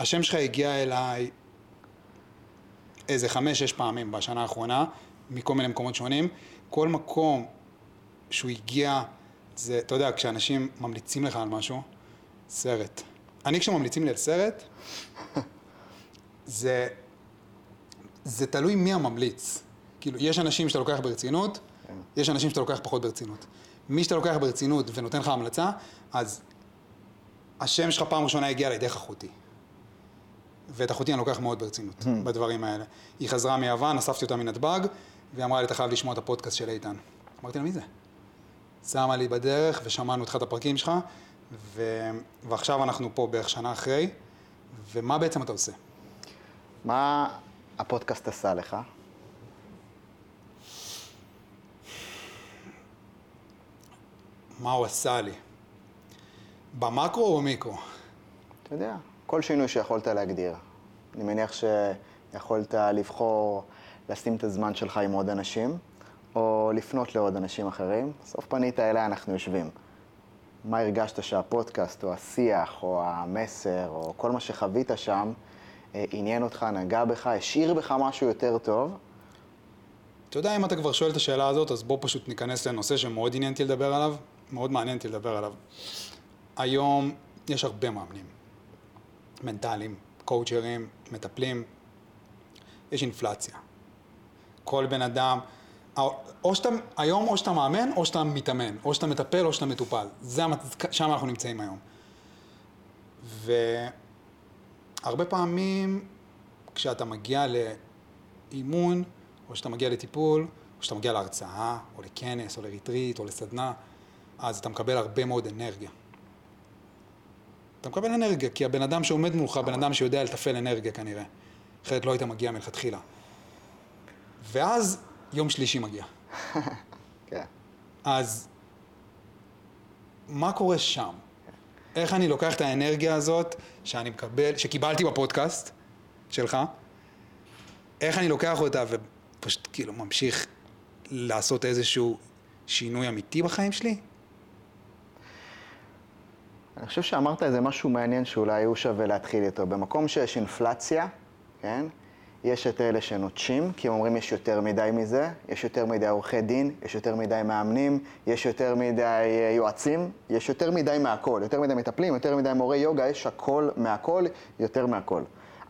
השם שלך הגיע אליי איזה חמש-שש פעמים בשנה האחרונה, מכל מיני מקומות שונים. כל מקום שהוא הגיע, זה, אתה יודע, כשאנשים ממליצים לך על משהו, סרט. אני כשממליצים לי על סרט, זה, זה תלוי מי הממליץ. כאילו, יש אנשים שאתה לוקח ברצינות, יש אנשים שאתה לוקח פחות ברצינות. מי שאתה לוקח ברצינות ונותן לך המלצה, אז השם שלך פעם ראשונה הגיע לידי אחותי. ואת אחותי אני לוקח מאוד ברצינות בדברים האלה. היא חזרה מיוון, אספתי אותה מנתב"ג, והיא אמרה לי, אתה חייב לשמוע את הפודקאסט של איתן. אמרתי לה, מי זה? שמה לי בדרך, ושמענו איתך את הפרקים שלך, ו... ועכשיו אנחנו פה בערך שנה אחרי, ומה בעצם אתה עושה? מה הפודקאסט עשה לך? מה הוא עשה לי? במקרו או במיקרו? אתה יודע, כל שינוי שיכולת להגדיר. אני מניח שיכולת לבחור לשים את הזמן שלך עם עוד אנשים, או לפנות לעוד אנשים אחרים. בסוף פנית אליי, אנחנו יושבים. מה הרגשת שהפודקאסט, או השיח, או המסר, או כל מה שחווית שם, אה, עניין אותך, נגע בך, השאיר בך משהו יותר טוב? אתה יודע, אם אתה כבר שואל את השאלה הזאת, אז בוא פשוט ניכנס לנושא שמאוד עניין אותי לדבר עליו, מאוד מעניין אותי לדבר עליו. היום יש הרבה מאמנים, מנטליים, קואוצ'רים, מטפלים, יש אינפלציה. כל בן אדם, או שאתה, היום או שאתה מאמן, או שאתה מתאמן, או שאתה מטפל, או שאתה מטופל. זה, שם אנחנו נמצאים היום. והרבה פעמים, כשאתה מגיע לאימון, או שאתה מגיע לטיפול, או שאתה מגיע להרצאה, או לכנס, או לריטריט, או לסדנה, אז אתה מקבל הרבה מאוד אנרגיה. אתה מקבל אנרגיה, כי הבן אדם שעומד מולך, בן אדם שיודע לתפעל אנרגיה כנראה. אחרת לא היית מגיע מלכתחילה. ואז יום שלישי מגיע. כן. אז מה קורה שם? איך אני לוקח את האנרגיה הזאת שאני מקבל, שקיבלתי בפודקאסט שלך, איך אני לוקח אותה ופשוט כאילו ממשיך לעשות איזשהו שינוי אמיתי בחיים שלי? אני חושב שאמרת איזה משהו מעניין שאולי הוא שווה להתחיל איתו. במקום שיש אינפלציה, כן? יש את אלה שנוטשים, כי הם אומרים יש יותר מדי מזה, יש יותר מדי עורכי דין, יש יותר מדי מאמנים, יש יותר מדי אה, יועצים, יש יותר מדי מהכל, יותר מדי מטפלים, יותר מדי מורי יוגה, יש הכל מהכל, יותר מהכל.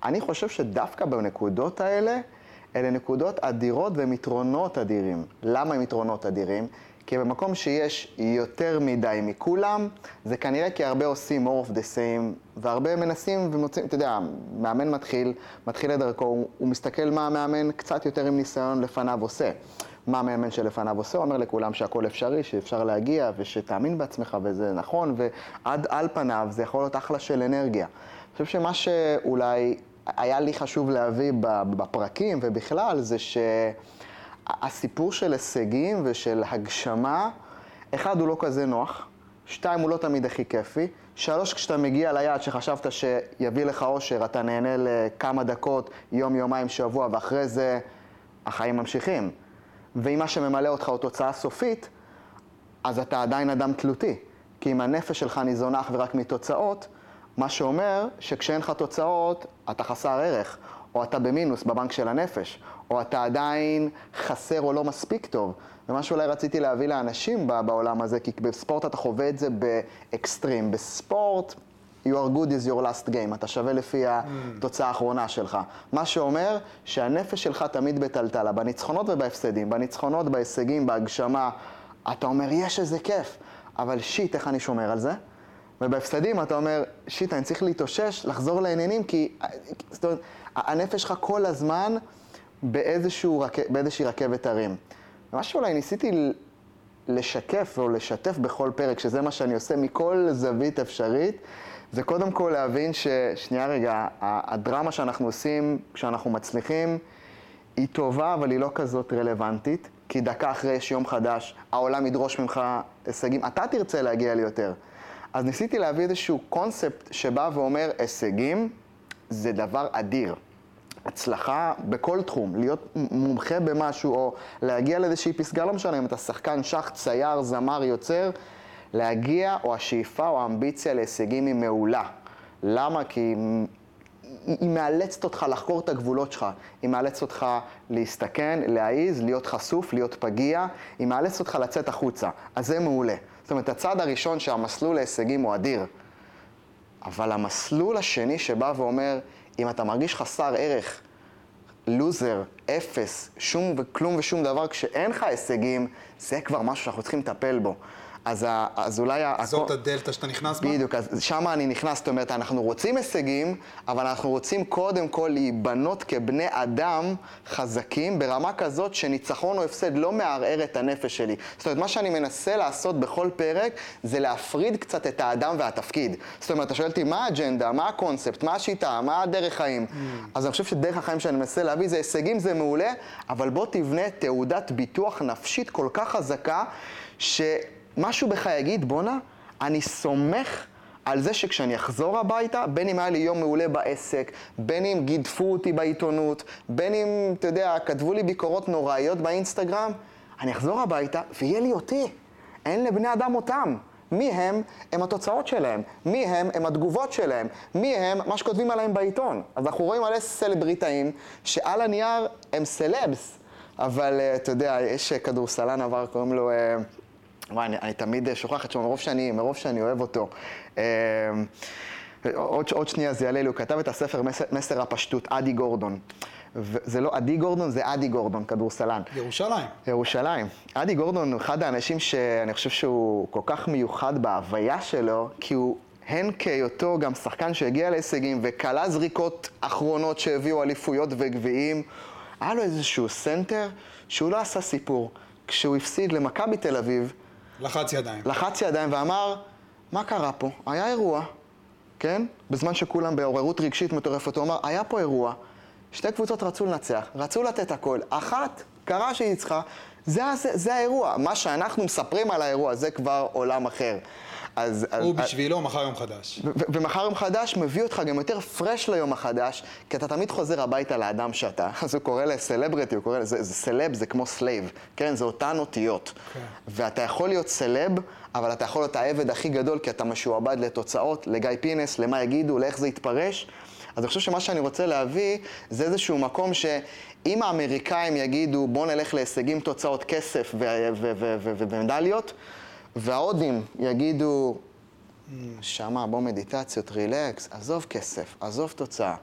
אני חושב שדווקא בנקודות האלה, אלה נקודות אדירות והם יתרונות אדירים. למה הם יתרונות אדירים? כי במקום שיש יותר מדי מכולם, זה כנראה כי הרבה עושים more of the same, והרבה מנסים ומוצאים, אתה יודע, מאמן מתחיל, מתחיל את דרכו, הוא, מסתכל מה המאמן קצת יותר עם ניסיון לפניו עושה. מה המאמן שלפניו עושה, הוא אומר לכולם שהכל אפשרי, שאפשר להגיע, ושתאמין בעצמך וזה נכון, ועד על פניו זה יכול להיות אחלה של אנרגיה. אני חושב שמה שאולי היה לי חשוב להביא בפרקים ובכלל, זה ש... הסיפור של הישגים ושל הגשמה, אחד, הוא לא כזה נוח, שתיים, הוא לא תמיד הכי כיפי, שלוש, כשאתה מגיע ליעד שחשבת שיביא לך אושר, אתה נהנה לכמה דקות, יום, יומיים, שבוע, ואחרי זה החיים ממשיכים. ואם מה שממלא אותך הוא תוצאה סופית, אז אתה עדיין אדם תלותי. כי אם הנפש שלך ניזונה אך ורק מתוצאות, מה שאומר שכשאין לך תוצאות, אתה חסר ערך, או אתה במינוס בבנק של הנפש, או אתה עדיין חסר או לא מספיק טוב. ומה שאולי רציתי להביא לאנשים בעולם הזה, כי בספורט אתה חווה את זה באקסטרים. בספורט, you are good is your last game, אתה שווה לפי התוצאה האחרונה שלך. מה שאומר שהנפש שלך תמיד בטלטלה, בניצחונות ובהפסדים, בניצחונות, בהישגים, בהגשמה, אתה אומר, יש איזה כיף, אבל שיט, איך אני שומר על זה? ובהפסדים אתה אומר, שיט, אני צריך להתאושש, לחזור לעניינים, כי זאת אומרת, הנפש שלך כל הזמן באיזשהו, באיזושהי רכבת הרים. מה שאולי ניסיתי לשקף או לשתף בכל פרק, שזה מה שאני עושה מכל זווית אפשרית, זה קודם כל להבין ש... שנייה רגע, הדרמה שאנחנו עושים כשאנחנו מצליחים, היא טובה, אבל היא לא כזאת רלוונטית, כי דקה אחרי יש יום חדש, העולם ידרוש ממך הישגים, אתה תרצה להגיע ליותר. אז ניסיתי להביא איזשהו קונספט שבא ואומר, הישגים זה דבר אדיר. הצלחה בכל תחום, להיות מומחה במשהו או להגיע לאיזושהי פסגה, לא משנה אם אתה שחקן, שח, צייר, זמר, יוצר, להגיע או השאיפה או האמביציה להישגים היא מעולה. למה? כי היא, היא מאלצת אותך לחקור את הגבולות שלך, היא מאלצת אותך להסתכן, להעיז, להיות חשוף, להיות פגיע, היא מאלצת אותך לצאת החוצה. אז זה מעולה. זאת אומרת, הצעד הראשון שהמסלול להישגים הוא אדיר. אבל המסלול השני שבא ואומר, אם אתה מרגיש חסר ערך, לוזר, אפס, שום וכלום ושום דבר, כשאין לך הישגים, זה כבר משהו שאנחנו צריכים לטפל בו. אז, ה, אז אולי... זאת הדלתא שאתה נכנס בה? בדיוק, אז שם אני נכנס, זאת אומרת, אנחנו רוצים הישגים, אבל אנחנו רוצים קודם כל להיבנות כבני אדם חזקים, ברמה כזאת שניצחון או הפסד לא מערער את הנפש שלי. זאת אומרת, מה שאני מנסה לעשות בכל פרק, זה להפריד קצת את האדם והתפקיד. זאת אומרת, אתה שואל אותי, מה האג'נדה, מה הקונספט, מה השיטה, מה הדרך חיים? Mm. אז אני חושב שדרך החיים שאני מנסה להביא זה הישגים, זה מעולה, אבל בוא תבנה תעודת ביטוח נפשית כל כך חזקה, ש... משהו בך יגיד, בואנה, אני סומך על זה שכשאני אחזור הביתה, בין אם היה לי יום מעולה בעסק, בין אם גידפו אותי בעיתונות, בין אם, אתה יודע, כתבו לי ביקורות נוראיות באינסטגרם, אני אחזור הביתה ויהיה לי אותי. אין לבני אדם אותם. מי הם? הם התוצאות שלהם. מי הם? הם התגובות שלהם. מי הם? מה שכותבים עליהם בעיתון. אז אנחנו רואים מלא סלבריטאים שעל הנייר הם סלבס, אבל uh, אתה יודע, יש כדורסלן עבר, קוראים לו... Uh, וואי, אני, אני תמיד שוכח את שמו, מרוב שאני, מרוב שאני אוהב אותו. אה, עוד, עוד שנייה זה יעלה לי, הוא כתב את הספר מסר, מסר הפשטות, אדי גורדון. זה לא אדי גורדון, זה אדי גורדון, כדורסלן. ירושלים. ירושלים. אדי גורדון הוא אחד האנשים שאני חושב שהוא כל כך מיוחד בהוויה שלו, כי הוא הן כהיותו גם שחקן שהגיע להישגים וכלה זריקות אחרונות שהביאו אליפויות וגביעים, היה לו איזשהו center שהוא לא עשה סיפור. כשהוא הפסיד למכבי תל אביב, לחץ ידיים. לחץ ידיים ואמר, מה קרה פה? היה אירוע, כן? בזמן שכולם בעוררות רגשית מטורפת, הוא אמר, היה פה אירוע. שתי קבוצות רצו לנצח, רצו לתת הכל. אחת, קרה שהיא צריכה, זה, זה, זה האירוע. מה שאנחנו מספרים על האירוע, זה כבר עולם אחר. אז... הוא אז, בשבילו אז, מחר יום חדש. ומחר יום חדש מביא אותך גם יותר fresh ליום החדש, כי אתה תמיד חוזר הביתה לאדם שאתה. אז הוא קורא לסלבריטי, הוא קורא לזה, זה סלב, זה כמו slave, כן? זה אותן אותיות. כן. ואתה יכול להיות סלב, אבל אתה יכול להיות העבד הכי גדול, כי אתה משועבד לתוצאות, לגיא פינס, למה יגידו, לאיך זה יתפרש. אז אני חושב שמה שאני רוצה להביא, זה איזשהו מקום שאם האמריקאים יגידו, בואו נלך להישגים, תוצאות, כסף ומדליות, וההודים יגידו, שמה, בוא מדיטציות, רילקס, עזוב כסף, עזוב תוצאה.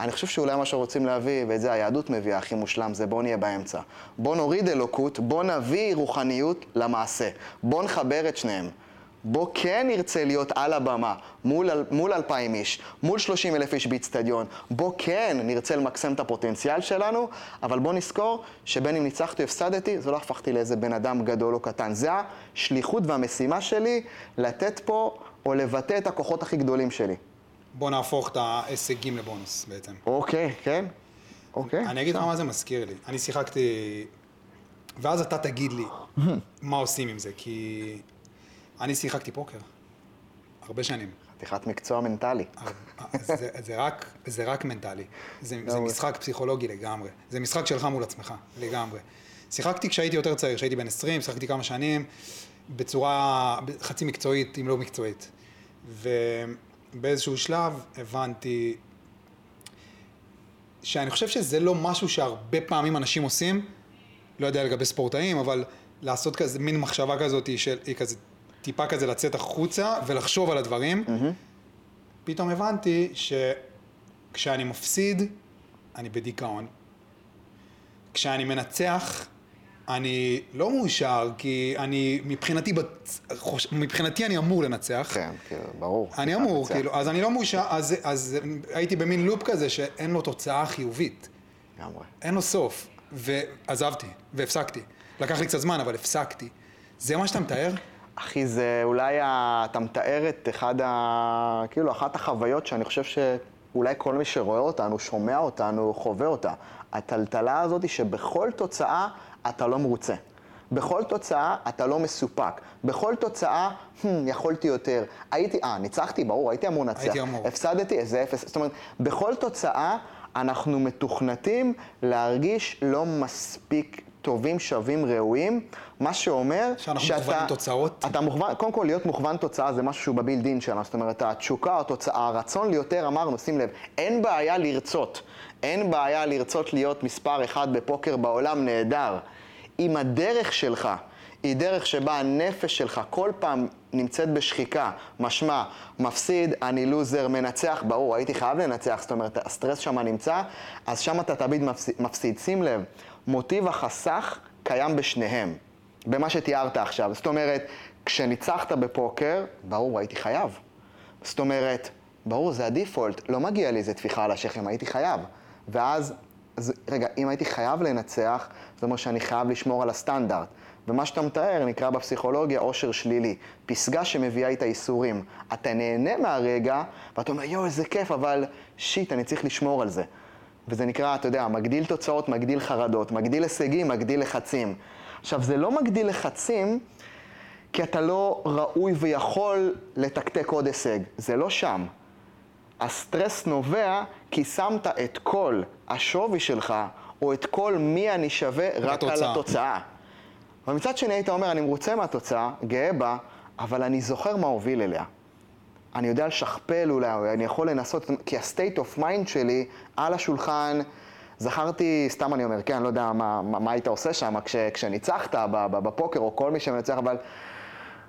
אני חושב שאולי מה שרוצים להביא, ואת זה היהדות מביאה הכי מושלם, זה בוא נהיה באמצע. בוא נוריד אלוקות, בוא נביא רוחניות למעשה. בוא נחבר את שניהם. בוא כן נרצה להיות על הבמה, מול, מול אלפיים איש, מול שלושים אלף איש באיצטדיון. בוא כן נרצה למקסם את הפוטנציאל שלנו, אבל בוא נזכור שבין אם ניצחתי או הפסדתי, זה לא הפכתי לאיזה בן אדם גדול או קטן. זה השליחות והמשימה שלי לתת פה או לבטא את הכוחות הכי גדולים שלי. בוא נהפוך את ההישגים לבונוס בעצם. אוקיי, כן. אוקיי. אני אגיד לך מה זה מזכיר לי. אני שיחקתי... ואז אתה תגיד לי מה עושים עם זה, כי אני שיחקתי פוקר. הרבה שנים. חתיכת מקצוע מנטלי. זה, זה, רק, זה רק מנטלי. זה, זה משחק פסיכולוגי לגמרי. זה משחק שלך מול עצמך, לגמרי. שיחקתי כשהייתי יותר צעיר, כשהייתי בן 20, שיחקתי כמה שנים, בצורה חצי מקצועית, אם לא מקצועית. ובאיזשהו שלב הבנתי שאני חושב שזה לא משהו שהרבה פעמים אנשים עושים, לא יודע לגבי ספורטאים, אבל לעשות כזה, מין מחשבה כזאת של, היא כזה טיפה כזה לצאת החוצה ולחשוב על הדברים. Mm-hmm. פתאום הבנתי שכשאני מפסיד, אני בדיכאון. כשאני מנצח, אני לא מאושר, כי אני, מבחינתי, מבחינתי אני אמור לנצח. כן, כן, ברור. אני אמור, כאילו, אז אני לא מאושר, אז, אז הייתי במין לופ כזה שאין לו תוצאה חיובית. לגמרי. אין לו סוף. ועזבתי, והפסקתי. לקח לי קצת זמן, אבל הפסקתי. זה מה שאתה מתאר? אחי, זה אולי, ה... אתה מתאר את אחד ה... כאילו, אחת החוויות שאני חושב שאולי כל מי שרואה אותנו, שומע אותנו, חווה אותה. הטלטלה הזאת היא שבכל תוצאה אתה לא מרוצה. בכל תוצאה אתה לא מסופק. בכל תוצאה, hmm, יכולתי יותר. הייתי, אה, ניצחתי, ברור, הייתי אמור לנצח. הייתי אמור. הפסדתי, איזה אפס. זאת אומרת, בכל תוצאה אנחנו מתוכנתים להרגיש לא מספיק טובים, שווים, ראויים, מה שאומר שאנחנו מוכוונים תוצאות? אתה מוכוון, קודם כל להיות מוכוון תוצאה זה משהו שהוא בבילדין שלנו, זאת אומרת, התשוקה, התוצאה, הרצון ליותר, אמרנו, שים לב, אין בעיה לרצות, אין בעיה לרצות להיות מספר אחד בפוקר בעולם, נהדר. אם הדרך שלך היא דרך שבה הנפש שלך כל פעם נמצאת בשחיקה, משמע, מפסיד, אני לוזר, מנצח, ברור, הייתי חייב לנצח, זאת אומרת, הסטרס שם נמצא, אז שם אתה תמיד. מפסיד. שים לב, מוטיב החסך קיים בשניהם, במה שתיארת עכשיו. זאת אומרת, כשניצחת בפוקר, ברור, הייתי חייב. זאת אומרת, ברור, זה הדיפולט, לא מגיע לי איזה טפיחה על השכם, הייתי חייב. ואז, אז, רגע, אם הייתי חייב לנצח, זאת אומרת שאני חייב לשמור על הסטנדרט. ומה שאתה מתאר נקרא בפסיכולוגיה עושר שלילי. פסגה שמביאה איתה איסורים. אתה נהנה מהרגע, ואתה אומר, יואו, איזה כיף, אבל שיט, אני צריך לשמור על זה. וזה נקרא, אתה יודע, מגדיל תוצאות, מגדיל חרדות, מגדיל הישגים, מגדיל לחצים. עכשיו, זה לא מגדיל לחצים כי אתה לא ראוי ויכול לתקתק עוד הישג. זה לא שם. הסטרס נובע כי שמת את כל השווי שלך, או את כל מי אני שווה, רק התוצאה. על התוצאה. אבל מצד שני היית אומר, אני מרוצה מהתוצאה, גאה בה, אבל אני זוכר מה הוביל אליה. אני יודע לשכפל אולי, אני יכול לנסות, כי ה-state of mind שלי על השולחן, זכרתי, סתם אני אומר, כן, אני לא יודע מה, מה, מה היית עושה שם כש, כשניצחת בפוקר, או כל מי שמנצח, אבל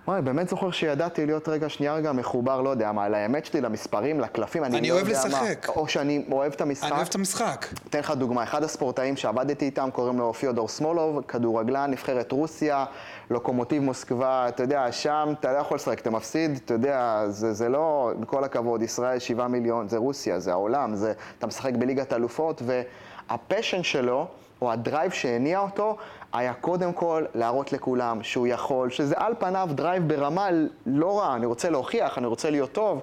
וואי, באמת זוכר שידעתי להיות רגע, שנייה רגע מחובר, לא יודע מה, לאמת שלי, למספרים, לקלפים, אני, אני לא אוהב יודע לשחק. מה. או שאני אוהב את המשחק. אני אוהב את המשחק. אתן לך דוגמה, אחד הספורטאים שעבדתי איתם, קוראים לו פיודור סמולוב, כדורגלן, נבחרת רוסיה, לוקומוטיב מוסקבה, אתה יודע, שם אתה לא יכול לשחק, אתה מפסיד, אתה יודע, זה, זה לא, עם כל הכבוד, ישראל 7 מיליון, זה רוסיה, זה העולם, זה, אתה משחק בליגת אלופות, והפשן שלו, או ה drive שהניע אותו, היה קודם כל להראות לכולם שהוא יכול, שזה על פניו drive ברמה לא רע, אני רוצה להוכיח, אני רוצה להיות טוב.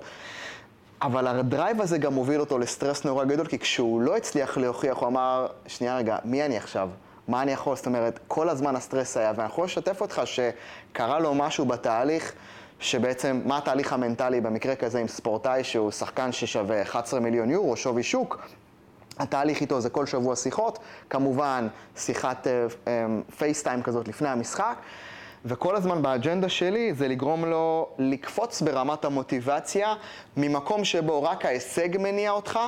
אבל ה drive הזה גם מוביל אותו לסטרס נורא גדול, כי כשהוא לא הצליח להוכיח, הוא אמר, שנייה רגע, מי אני עכשיו? מה אני יכול? זאת אומרת, כל הזמן הסטרס היה, ואני יכול לשתף אותך שקרה לו משהו בתהליך, שבעצם, מה התהליך המנטלי במקרה כזה עם ספורטאי שהוא שחקן ששווה 11 מיליון יורו, שווי שוק, התהליך איתו זה כל שבוע שיחות, כמובן שיחת FaceTime uh, um, כזאת לפני המשחק, וכל הזמן באג'נדה שלי זה לגרום לו לקפוץ ברמת המוטיבציה ממקום שבו רק ההישג מניע אותך,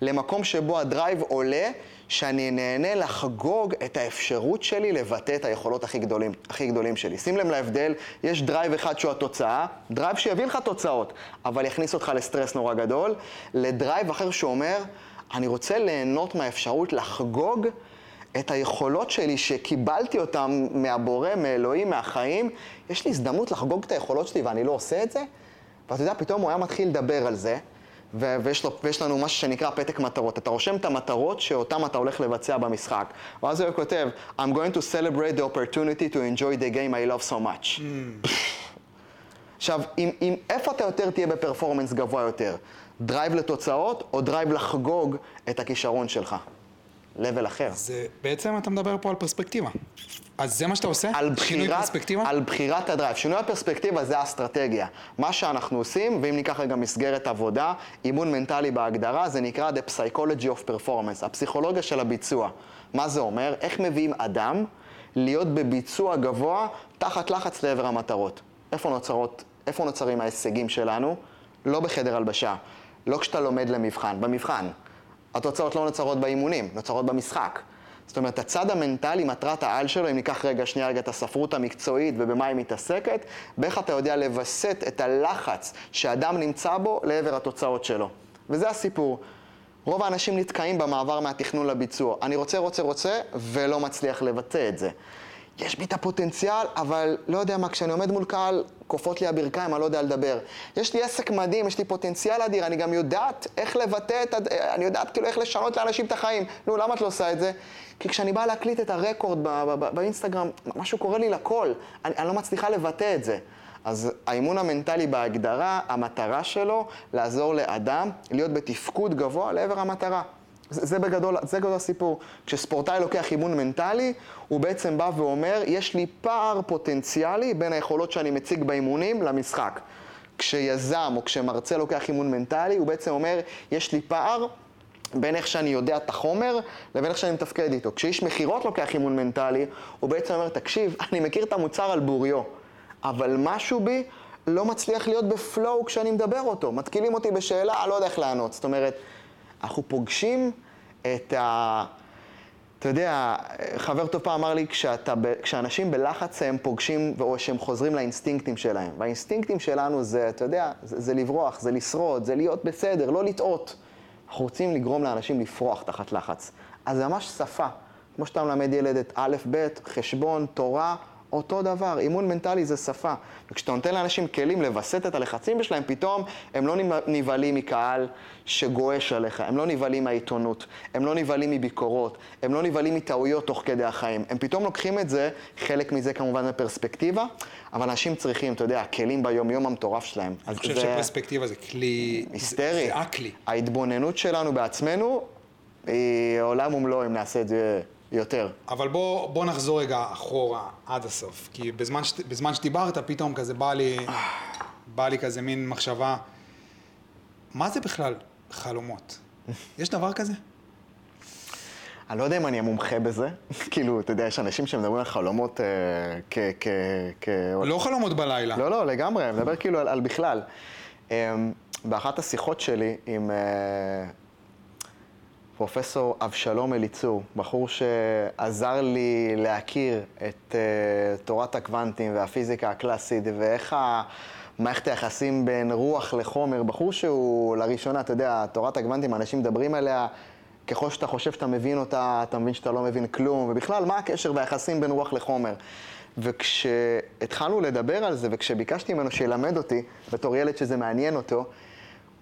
למקום שבו ה drive עולה, שאני נהנה לחגוג את האפשרות שלי לבטא את היכולות הכי גדולים, הכי גדולים שלי. שים לב להבדל, יש drive אחד שהוא התוצאה, drive שיביא לך תוצאות, אבל יכניס אותך לסטרס נורא גדול, לדרייב אחר שאומר, אני רוצה ליהנות מהאפשרות לחגוג את היכולות שלי שקיבלתי אותן מהבורא, מאלוהים, מהחיים. יש לי הזדמנות לחגוג את היכולות שלי ואני לא עושה את זה? ואתה יודע, פתאום הוא היה מתחיל לדבר על זה, ו- ויש, לו, ויש לנו משהו שנקרא פתק מטרות. אתה רושם את המטרות שאותן אתה הולך לבצע במשחק. ואז הוא כותב, I'm going to celebrate the opportunity to enjoy the game I love so much. Mm. עכשיו, אם, אם, איפה אתה יותר תהיה ב performance גבוה יותר? drive לתוצאות או drive לחגוג את הכישרון שלך? level אחר. זה, בעצם אתה מדבר פה על פרספקטיבה. אז זה מה שאתה עושה? על בחירת, שינוי פרספקטיבה? על בחירת ה drive. שינוי הפרספקטיבה זה האסטרטגיה. מה שאנחנו עושים, ואם ניקח רגע מסגרת עבודה, אימון מנטלי בהגדרה, זה נקרא The Psychology of Performance, הפסיכולוגיה של הביצוע. מה זה אומר? איך מביאים אדם להיות בביצוע גבוה תחת לחץ לעבר המטרות. איפה, נוצרות, איפה נוצרים ההישגים שלנו? לא בחדר הלבשה. לא כשאתה לומד למבחן, במבחן. התוצאות לא נוצרות באימונים, נוצרות במשחק. זאת אומרת, הצד המנטלי, מטרת העל שלו, אם ניקח רגע, שנייה רגע את הספרות המקצועית ובמה היא מתעסקת, באיך אתה יודע לווסת את הלחץ שאדם נמצא בו לעבר התוצאות שלו. וזה הסיפור. רוב האנשים נתקעים במעבר מהתכנון לביצוע. אני רוצה, רוצה, רוצה, ולא מצליח לבטא את זה. יש בי את הפוטנציאל, אבל לא יודע מה, כשאני עומד מול קהל, כופות לי הברכיים, אני לא יודע לדבר. יש לי עסק מדהים, יש לי פוטנציאל אדיר, אני גם יודעת איך לבטא את, הד... אני יודעת כאילו איך לשנות לאנשים את החיים. נו, למה את לא עושה את זה? כי כשאני באה להקליט את הרקורד באינסטגרם, משהו קורה לי לקול, אני, אני לא מצליחה לבטא את זה. אז האימון המנטלי בהגדרה, המטרה שלו, לעזור לאדם להיות בתפקוד גבוה לעבר המטרה. זה, זה בגדול, זה גדול הסיפור. כשספורטאי לוקח אימון מנטלי, הוא בעצם בא ואומר, יש לי פער פוטנציאלי בין היכולות שאני מציג באימונים למשחק. כשיזם או כשמרצה לוקח אימון מנטלי, הוא בעצם אומר, יש לי פער בין איך שאני יודע את החומר לבין איך שאני מתפקד איתו. כשאיש מכירות לוקח אימון מנטלי, הוא בעצם אומר, תקשיב, אני מכיר את המוצר על בוריו, אבל משהו בי לא מצליח להיות בפלואו כשאני מדבר אותו. מתקילים אותי בשאלה, אני לא יודע איך לענות. זאת אומרת, אנחנו פוגשים את ה... אתה יודע, חבר טוב פעם אמר לי, כשאתה, כשאנשים בלחץ הם פוגשים, או שהם חוזרים לאינסטינקטים שלהם. והאינסטינקטים שלנו זה, אתה יודע, זה, זה לברוח, זה לשרוד, זה להיות בסדר, לא לטעות. אנחנו רוצים לגרום לאנשים לפרוח תחת לחץ. אז זה ממש שפה. כמו שאתה מלמד ילד את א', ב', חשבון, תורה, אותו דבר, אימון מנטלי זה שפה. וכשאתה נותן לאנשים כלים לווסת את הלחצים שלהם, פתאום הם לא נבהלים מקהל שגועש עליך, הם לא נבהלים מהעיתונות, הם לא נבהלים מביקורות, הם לא נבהלים מטעויות תוך כדי החיים. הם פתאום לוקחים את זה, חלק מזה כמובן בפרספקטיבה, אבל אנשים צריכים, אתה יודע, כלים ביום-יום המטורף שלהם. אני חושב זה... שפרספקטיבה זה כלי... היסטרי. זה הכלי. ההתבוננות שלנו בעצמנו היא עולם ומלואו אם נעשה את זה יותר. אבל בוא, בוא נחזור רגע אחורה עד הסוף. כי בזמן, ש, בזמן שדיברת, פתאום כזה בא לי, בא לי כזה מין מחשבה, מה זה בכלל חלומות? יש דבר כזה? אני לא יודע אם אני המומחה בזה. כאילו, אתה יודע, יש אנשים שמדברים על חלומות אה, כ... כ, כ לא חלומות בלילה. לא, לא, לגמרי, אני מדבר כאילו על, על בכלל. אה, באחת השיחות שלי עם... אה, פרופסור אבשלום אליצור, בחור שעזר לי להכיר את uh, תורת הקוונטים והפיזיקה הקלאסית ואיך מערכת היחסים בין רוח לחומר, בחור שהוא לראשונה, אתה יודע, תורת הקוונטים, אנשים מדברים עליה, ככל שאתה חושב שאתה מבין אותה, אתה מבין שאתה לא מבין כלום, ובכלל, מה הקשר והיחסים בין רוח לחומר? וכשהתחלנו לדבר על זה, וכשביקשתי ממנו שילמד אותי, בתור ילד שזה מעניין אותו,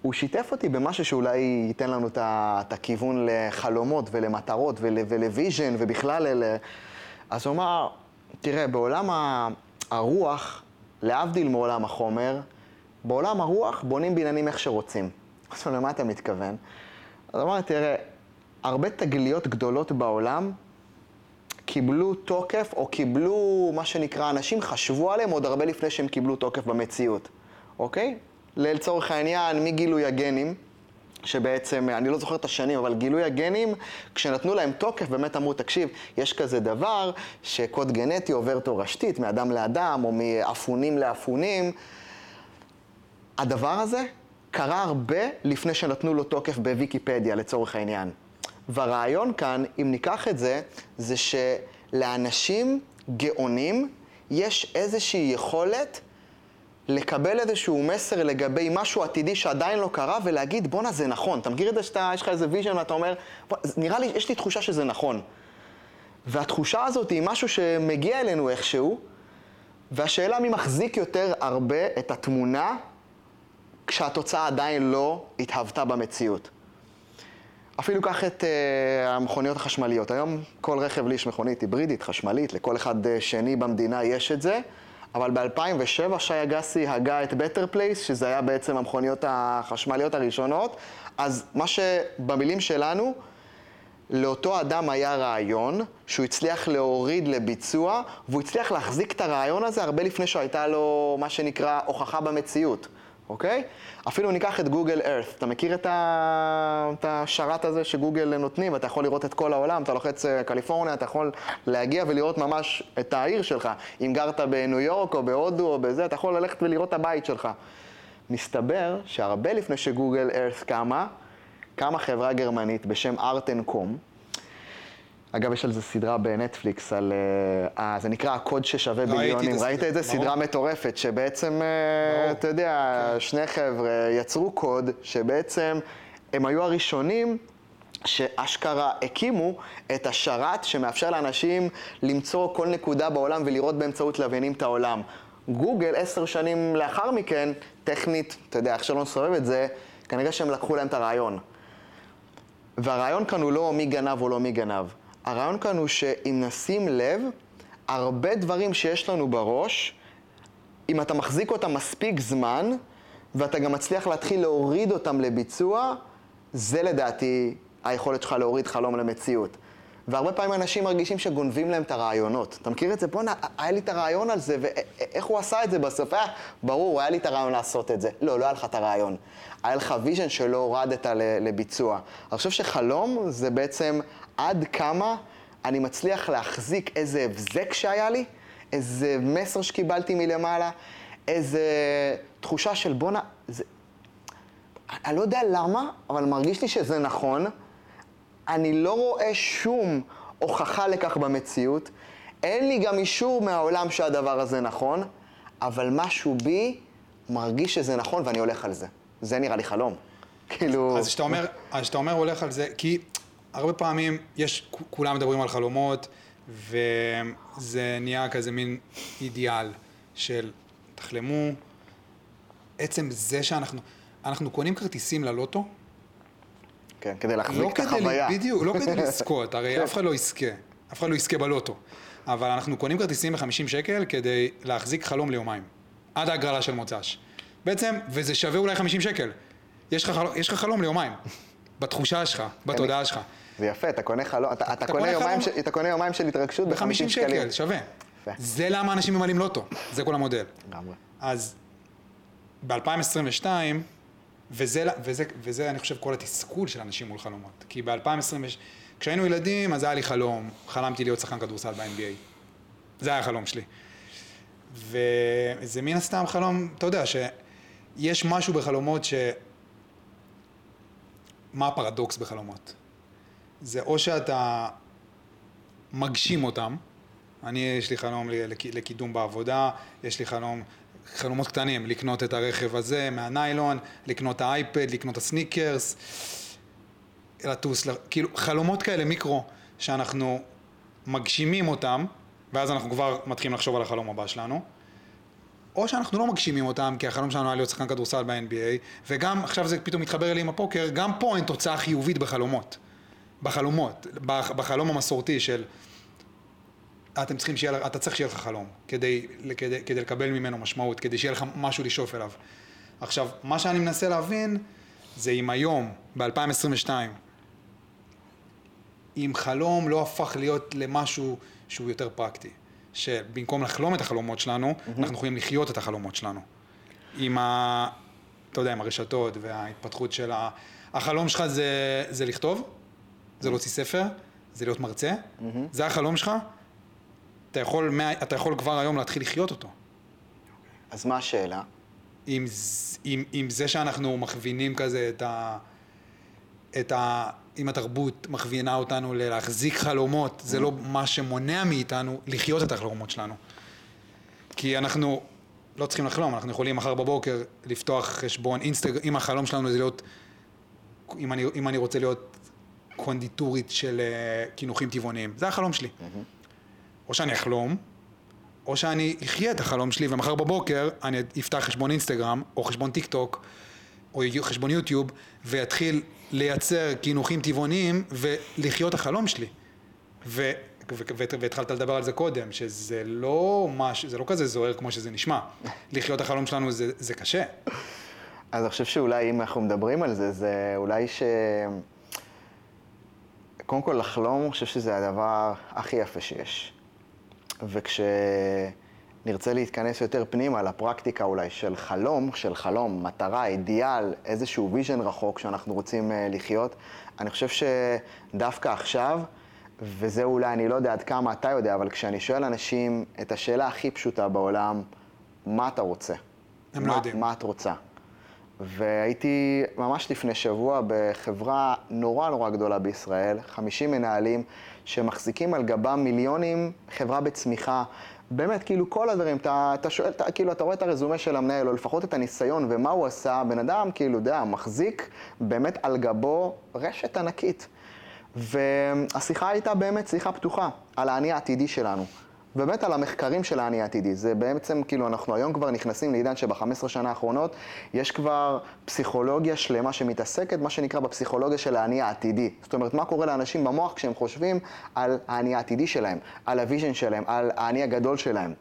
הוא שיתף אותי במשהו שאולי ייתן לנו את הכיוון לחלומות ולמטרות ולוויז'ן ובכלל אלה. אז הוא אמר, תראה, בעולם הרוח, להבדיל מעולם החומר, בעולם הרוח בונים בניינים איך שרוצים. אז למה אתה מתכוון? אז הוא אמר, תראה, הרבה תגליות גדולות בעולם קיבלו תוקף, או קיבלו, מה שנקרא, אנשים חשבו עליהם עוד הרבה לפני שהם קיבלו תוקף במציאות, אוקיי? לצורך העניין, מגילוי הגנים, שבעצם, אני לא זוכר את השנים, אבל גילוי הגנים, כשנתנו להם תוקף, באמת אמרו, תקשיב, יש כזה דבר שקוד גנטי עובר תורשתית, מאדם לאדם, או מאפונים לאפונים. הדבר הזה קרה הרבה לפני שנתנו לו תוקף בוויקיפדיה, לצורך העניין. והרעיון כאן, אם ניקח את זה, זה שלאנשים גאונים יש איזושהי יכולת לקבל איזשהו מסר לגבי משהו עתידי שעדיין לא קרה ולהגיד, בואנה, זה נכון. אתה מכיר את זה שאתה, יש לך איזה vision ואתה אומר, נראה לי, יש לי תחושה שזה נכון. והתחושה הזאת היא משהו שמגיע אלינו איכשהו, והשאלה מי מחזיק יותר הרבה את התמונה כשהתוצאה עדיין לא התהוותה במציאות. אפילו קח את uh, המכוניות החשמליות. היום כל רכב לי יש מכונית היברידית, חשמלית, לכל אחד uh, שני במדינה יש את זה. אבל ב-2007 שי אגסי הגה את Better Place, שזה היה בעצם המכוניות החשמליות הראשונות. אז מה שבמילים שלנו, לאותו אדם היה רעיון שהוא הצליח להוריד לביצוע, והוא הצליח להחזיק את הרעיון הזה הרבה לפני שהייתה לו מה שנקרא הוכחה במציאות. אוקיי? אפילו ניקח את גוגל ארת. אתה מכיר את, ה... את השרת הזה שגוגל נותנים, אתה יכול לראות את כל העולם, אתה לוחץ אה, קליפורניה, אתה יכול להגיע ולראות ממש את העיר שלך. אם גרת בניו יורק או בהודו או בזה, אתה יכול ללכת ולראות את הבית שלך. מסתבר שהרבה לפני שגוגל ארת קמה, קמה חברה גרמנית בשם ארטנקום, אגב, יש על זה סדרה בנטפליקס, על... Uh, זה נקרא הקוד ששווה ביליונים. ראית את זה? סדרה מטורפת, שבעצם, uh, אתה יודע, כן. שני חבר'ה יצרו קוד, שבעצם הם היו הראשונים שאשכרה הקימו את השרת שמאפשר לאנשים למצוא כל נקודה בעולם ולראות באמצעות לוויינים את העולם. גוגל, עשר שנים לאחר מכן, טכנית, אתה יודע, איך שלא נסובב את זה, כנראה שהם לקחו להם את הרעיון. והרעיון כאן הוא לא מי גנב או לא מי גנב. הרעיון כאן הוא שאם נשים לב, הרבה דברים שיש לנו בראש, אם אתה מחזיק אותם מספיק זמן, ואתה גם מצליח להתחיל להוריד אותם לביצוע, זה לדעתי היכולת שלך להוריד חלום למציאות. והרבה פעמים אנשים מרגישים שגונבים להם את הרעיונות. אתה מכיר את זה? בואנה, היה לי את הרעיון על זה, ואיך הוא עשה את זה בסוף? אה, ברור, היה לי את הרעיון לעשות את זה. לא, לא היה לך את הרעיון. היה לך vision שלא הורדת לביצוע. אני חושב שחלום זה בעצם עד כמה אני מצליח להחזיק איזה הבזק שהיה לי, איזה מסר שקיבלתי מלמעלה, איזה תחושה של בואנה, זה... אני לא יודע למה, אבל מרגיש לי שזה נכון. אני לא רואה שום הוכחה לכך במציאות. אין לי גם אישור מהעולם שהדבר הזה נכון, אבל משהו בי מרגיש שזה נכון ואני הולך על זה. זה נראה לי חלום. כאילו... אז כשאתה אומר, כשאתה אומר הולך על זה, כי הרבה פעמים יש, כולם מדברים על חלומות, וזה נהיה כזה מין אידיאל של תחלמו. עצם זה שאנחנו, אנחנו קונים כרטיסים ללוטו. כן, כדי להחזיק לא את החוויה. בדיוק, לא כדי לזכות, הרי. אף אחד לא יזכה, אף אחד לא יזכה בלוטו. אבל אנחנו קונים כרטיסים ב-50 שקל כדי להחזיק חלום ליומיים. עד ההגרלה של מוצ"ש. בעצם, וזה שווה אולי 50 שקל. יש לך, חלום, יש לך חלום ליומיים. בתחושה שלך, בתודעה שלך. זה יפה, אתה קונה חלום, אתה, אתה, אתה, קונה, יומיים של, אתה קונה יומיים של התרגשות ב-50 שקלים. שקל, שווה. יפה. זה למה אנשים ממלאים לוטו, זה כל המודל. לגמרי. אז ב-2022, וזה, וזה, וזה, אני חושב, כל התסכול של אנשים מול חלומות. כי ב-2020, כשהיינו ילדים, אז היה לי חלום, חלמתי להיות שחקן כדורסל ב-NBA. זה היה החלום שלי. וזה מן הסתם חלום, אתה יודע, שיש משהו בחלומות ש... מה הפרדוקס בחלומות? זה או שאתה מגשים אותם, אני, יש לי חלום לקידום בעבודה, יש לי חלום, חלומות קטנים, לקנות את הרכב הזה מהניילון, לקנות האייפד, לקנות הסניקרס, לטוס, כאילו חלומות כאלה מיקרו שאנחנו מגשימים אותם, ואז אנחנו כבר מתחילים לחשוב על החלום הבא שלנו. או שאנחנו לא מגשימים אותם, כי החלום שלנו היה להיות שחקן כדורסל ב-NBA, וגם עכשיו זה פתאום מתחבר אלי עם הפוקר, גם פה אין תוצאה חיובית בחלומות. בחלומות, בחלום המסורתי של אתם צריכים שיהיה, אתה צריך שיהיה לך חלום, כדי, כדי, כדי לקבל ממנו משמעות, כדי שיהיה לך משהו לשאוף אליו. עכשיו, מה שאני מנסה להבין, זה אם היום, ב-2022, אם חלום לא הפך להיות למשהו שהוא יותר פרקטי. שבמקום לחלום את החלומות שלנו, mm-hmm. אנחנו יכולים לחיות את החלומות שלנו. עם ה... אתה יודע, עם הרשתות וההתפתחות של ה... החלום שלך זה, זה לכתוב, זה להוציא ספר, זה להיות מרצה, mm-hmm. זה החלום שלך, אתה יכול, אתה יכול כבר היום להתחיל לחיות אותו. אז מה השאלה? עם, עם, עם זה שאנחנו מכווינים כזה את ה... את ה... אם התרבות מכווינה אותנו להחזיק חלומות, זה לא מה שמונע מאיתנו לחיות את החלומות שלנו. כי אנחנו לא צריכים לחלום, אנחנו יכולים מחר בבוקר לפתוח חשבון אינסטגרם, אם החלום שלנו זה להיות, אם אני, אם אני רוצה להיות קונדיטורית של uh, קינוחים טבעוניים, זה החלום שלי. או שאני אחלום, או שאני אחיה את החלום שלי ומחר בבוקר אני אפתח חשבון אינסטגרם, או חשבון טיק טוק, או חשבון יוטיוב, ויתחיל לייצר קינוחים טבעוניים ולחיות החלום שלי. ו... והתחלת לדבר על זה קודם, שזה לא משהו, זה לא כזה זוהר כמו שזה נשמע. לחיות החלום שלנו זה, זה קשה. אז אני חושב שאולי אם אנחנו מדברים על זה, זה אולי ש... קודם כל לחלום, אני חושב שזה הדבר הכי יפה שיש. וכש... נרצה להתכנס יותר פנימה לפרקטיקה אולי של חלום, של חלום, מטרה, אידיאל, איזשהו vision רחוק שאנחנו רוצים uh, לחיות, אני חושב שדווקא עכשיו, וזה אולי, אני לא יודע עד כמה אתה יודע, אבל כשאני שואל אנשים את השאלה הכי פשוטה בעולם, מה אתה רוצה? הם לא יודעים. מה את רוצה? והייתי ממש לפני שבוע בחברה נורא נורא גדולה בישראל, 50 מנהלים שמחזיקים על גבם מיליונים, חברה בצמיחה, באמת, כאילו כל הדברים, אתה, אתה שואל, אתה, כאילו, אתה רואה את הרזומה של המנהל, או לפחות את הניסיון ומה הוא עשה, בן אדם, כאילו, יודע, מחזיק באמת על גבו רשת ענקית. והשיחה הייתה באמת שיחה פתוחה על האני העתידי שלנו. באמת על המחקרים של האני העתידי. זה בעצם, כאילו, אנחנו היום כבר נכנסים לעידן שב-15 שנה האחרונות יש כבר פסיכולוגיה שלמה שמתעסקת, מה שנקרא בפסיכולוגיה של האני העתידי. זאת אומרת, מה קורה לאנשים במוח כשהם חושבים על האני העתידי שלהם, על ה vision שלהם, על האני הגדול שלהם.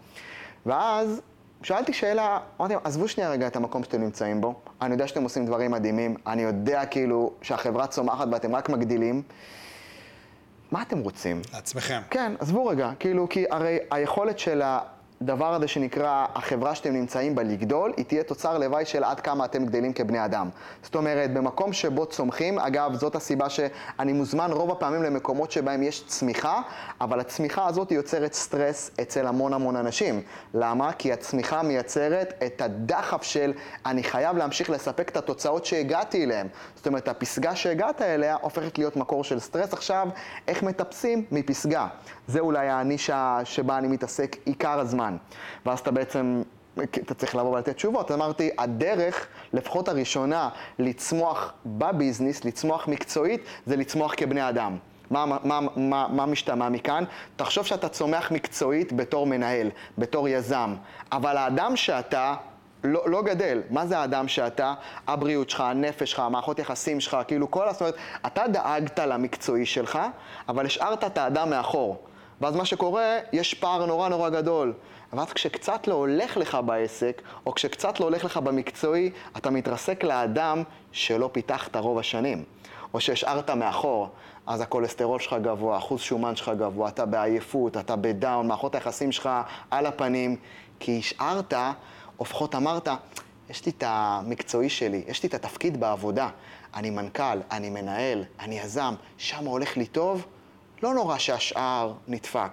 ואז שאלתי שאלה, אמרתי, עזבו שנייה רגע את המקום שאתם נמצאים בו, אני יודע שאתם עושים דברים מדהימים, אני יודע כאילו שהחברה צומחת ואתם רק מגדילים. מה אתם רוצים? לעצמכם. כן, עזבו רגע, כאילו, כי הרי היכולת של הדבר הזה שנקרא החברה שאתם נמצאים בה לגדול, היא תהיה תוצר לוואי של עד כמה אתם גדלים כבני אדם. זאת אומרת, במקום שבו צומחים, אגב, זאת הסיבה שאני מוזמן רוב הפעמים למקומות שבהם יש צמיחה, אבל הצמיחה הזאת יוצרת סטרס אצל המון המון אנשים. למה? כי הצמיחה מייצרת את הדחף של אני חייב להמשיך לספק את התוצאות שהגעתי אליהן. זאת אומרת, הפסגה שהגעת אליה הופכת להיות מקור של סטרס. עכשיו, איך מטפסים? מפסגה. זה אולי הנישה שבה אני מתעסק עיקר הזמן. ואז אתה בעצם, אתה צריך לבוא ולתת תשובות. אמרתי, הדרך, לפחות הראשונה, לצמוח בביזנס, לצמוח מקצועית, זה לצמוח כבני אדם. מה, מה, מה, מה משתמע מכאן? תחשוב שאתה צומח מקצועית בתור מנהל, בתור יזם, אבל האדם שאתה לא, לא גדל. מה זה האדם שאתה? הבריאות שלך, הנפש שלך, המערכות יחסים שלך, כאילו כל, זאת אתה דאגת למקצועי שלך, אבל השארת את האדם מאחור. ואז מה שקורה, יש פער נורא נורא גדול. ואז כשקצת לא הולך לך בעסק, או כשקצת לא הולך לך במקצועי, אתה מתרסק לאדם שלא פיתחת רוב השנים, או שהשארת מאחור. אז הכולסטרול שלך גבוה, אחוז שומן שלך גבוה, אתה בעייפות, אתה בדאון, מערכות היחסים שלך על הפנים, כי השארת, או לפחות אמרת, יש לי את המקצועי שלי, יש לי את התפקיד בעבודה. אני מנכ"ל, אני מנהל, אני יזם, שם הולך לי טוב, לא נורא שהשאר נדפק.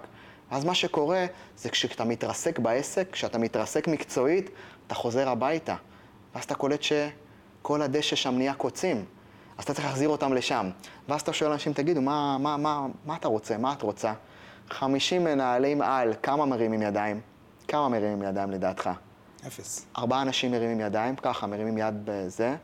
אז מה שקורה זה כשאתה מתרסק בעסק, כשאתה מתרסק מקצועית, אתה חוזר הביתה. ואז אתה קולט שכל הדשא שם נהיה קוצים. אז אתה צריך להחזיר אותם לשם. ואז אתה שואל אנשים, תגידו, מה, מה, מה, מה אתה רוצה? מה את רוצה? 50 מנהלים על, כמה מרימים ידיים? כמה מרימים ידיים לדעתך? אפס. ארבעה אנשים מרימים ידיים, ככה, מרימים יד בזה.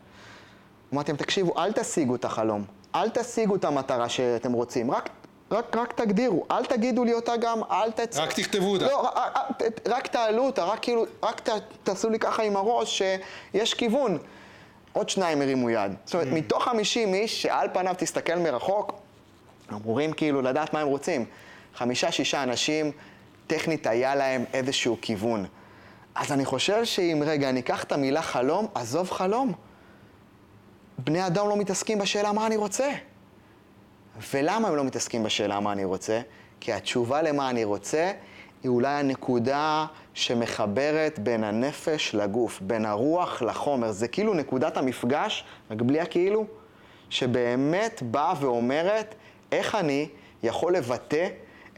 אמרתי להם, תקשיבו, אל תשיגו את החלום. אל תשיגו את המטרה שאתם רוצים. רק רק, רק תגדירו, אל תגידו לי אותה גם, אל תצ... רק תכתבו אותה. לא, רק, רק תעלו אותה, רק כאילו, רק ת, תעשו לי ככה עם הראש שיש כיוון. עוד שניים הרימו יד. זאת אומרת, mm. מתוך 50 איש שעל פניו תסתכל מרחוק, אמורים כאילו לדעת מה הם רוצים. חמישה, שישה אנשים, טכנית היה להם איזשהו כיוון. אז אני חושב שאם רגע אני אקח את המילה חלום, עזוב חלום. בני אדם לא מתעסקים בשאלה מה אני רוצה. ולמה הם לא מתעסקים בשאלה מה אני רוצה? כי התשובה למה אני רוצה היא אולי הנקודה שמחברת בין הנפש לגוף, בין הרוח לחומר. זה כאילו נקודת המפגש, רק בלי הכאילו, שבאמת באה ואומרת איך אני יכול לבטא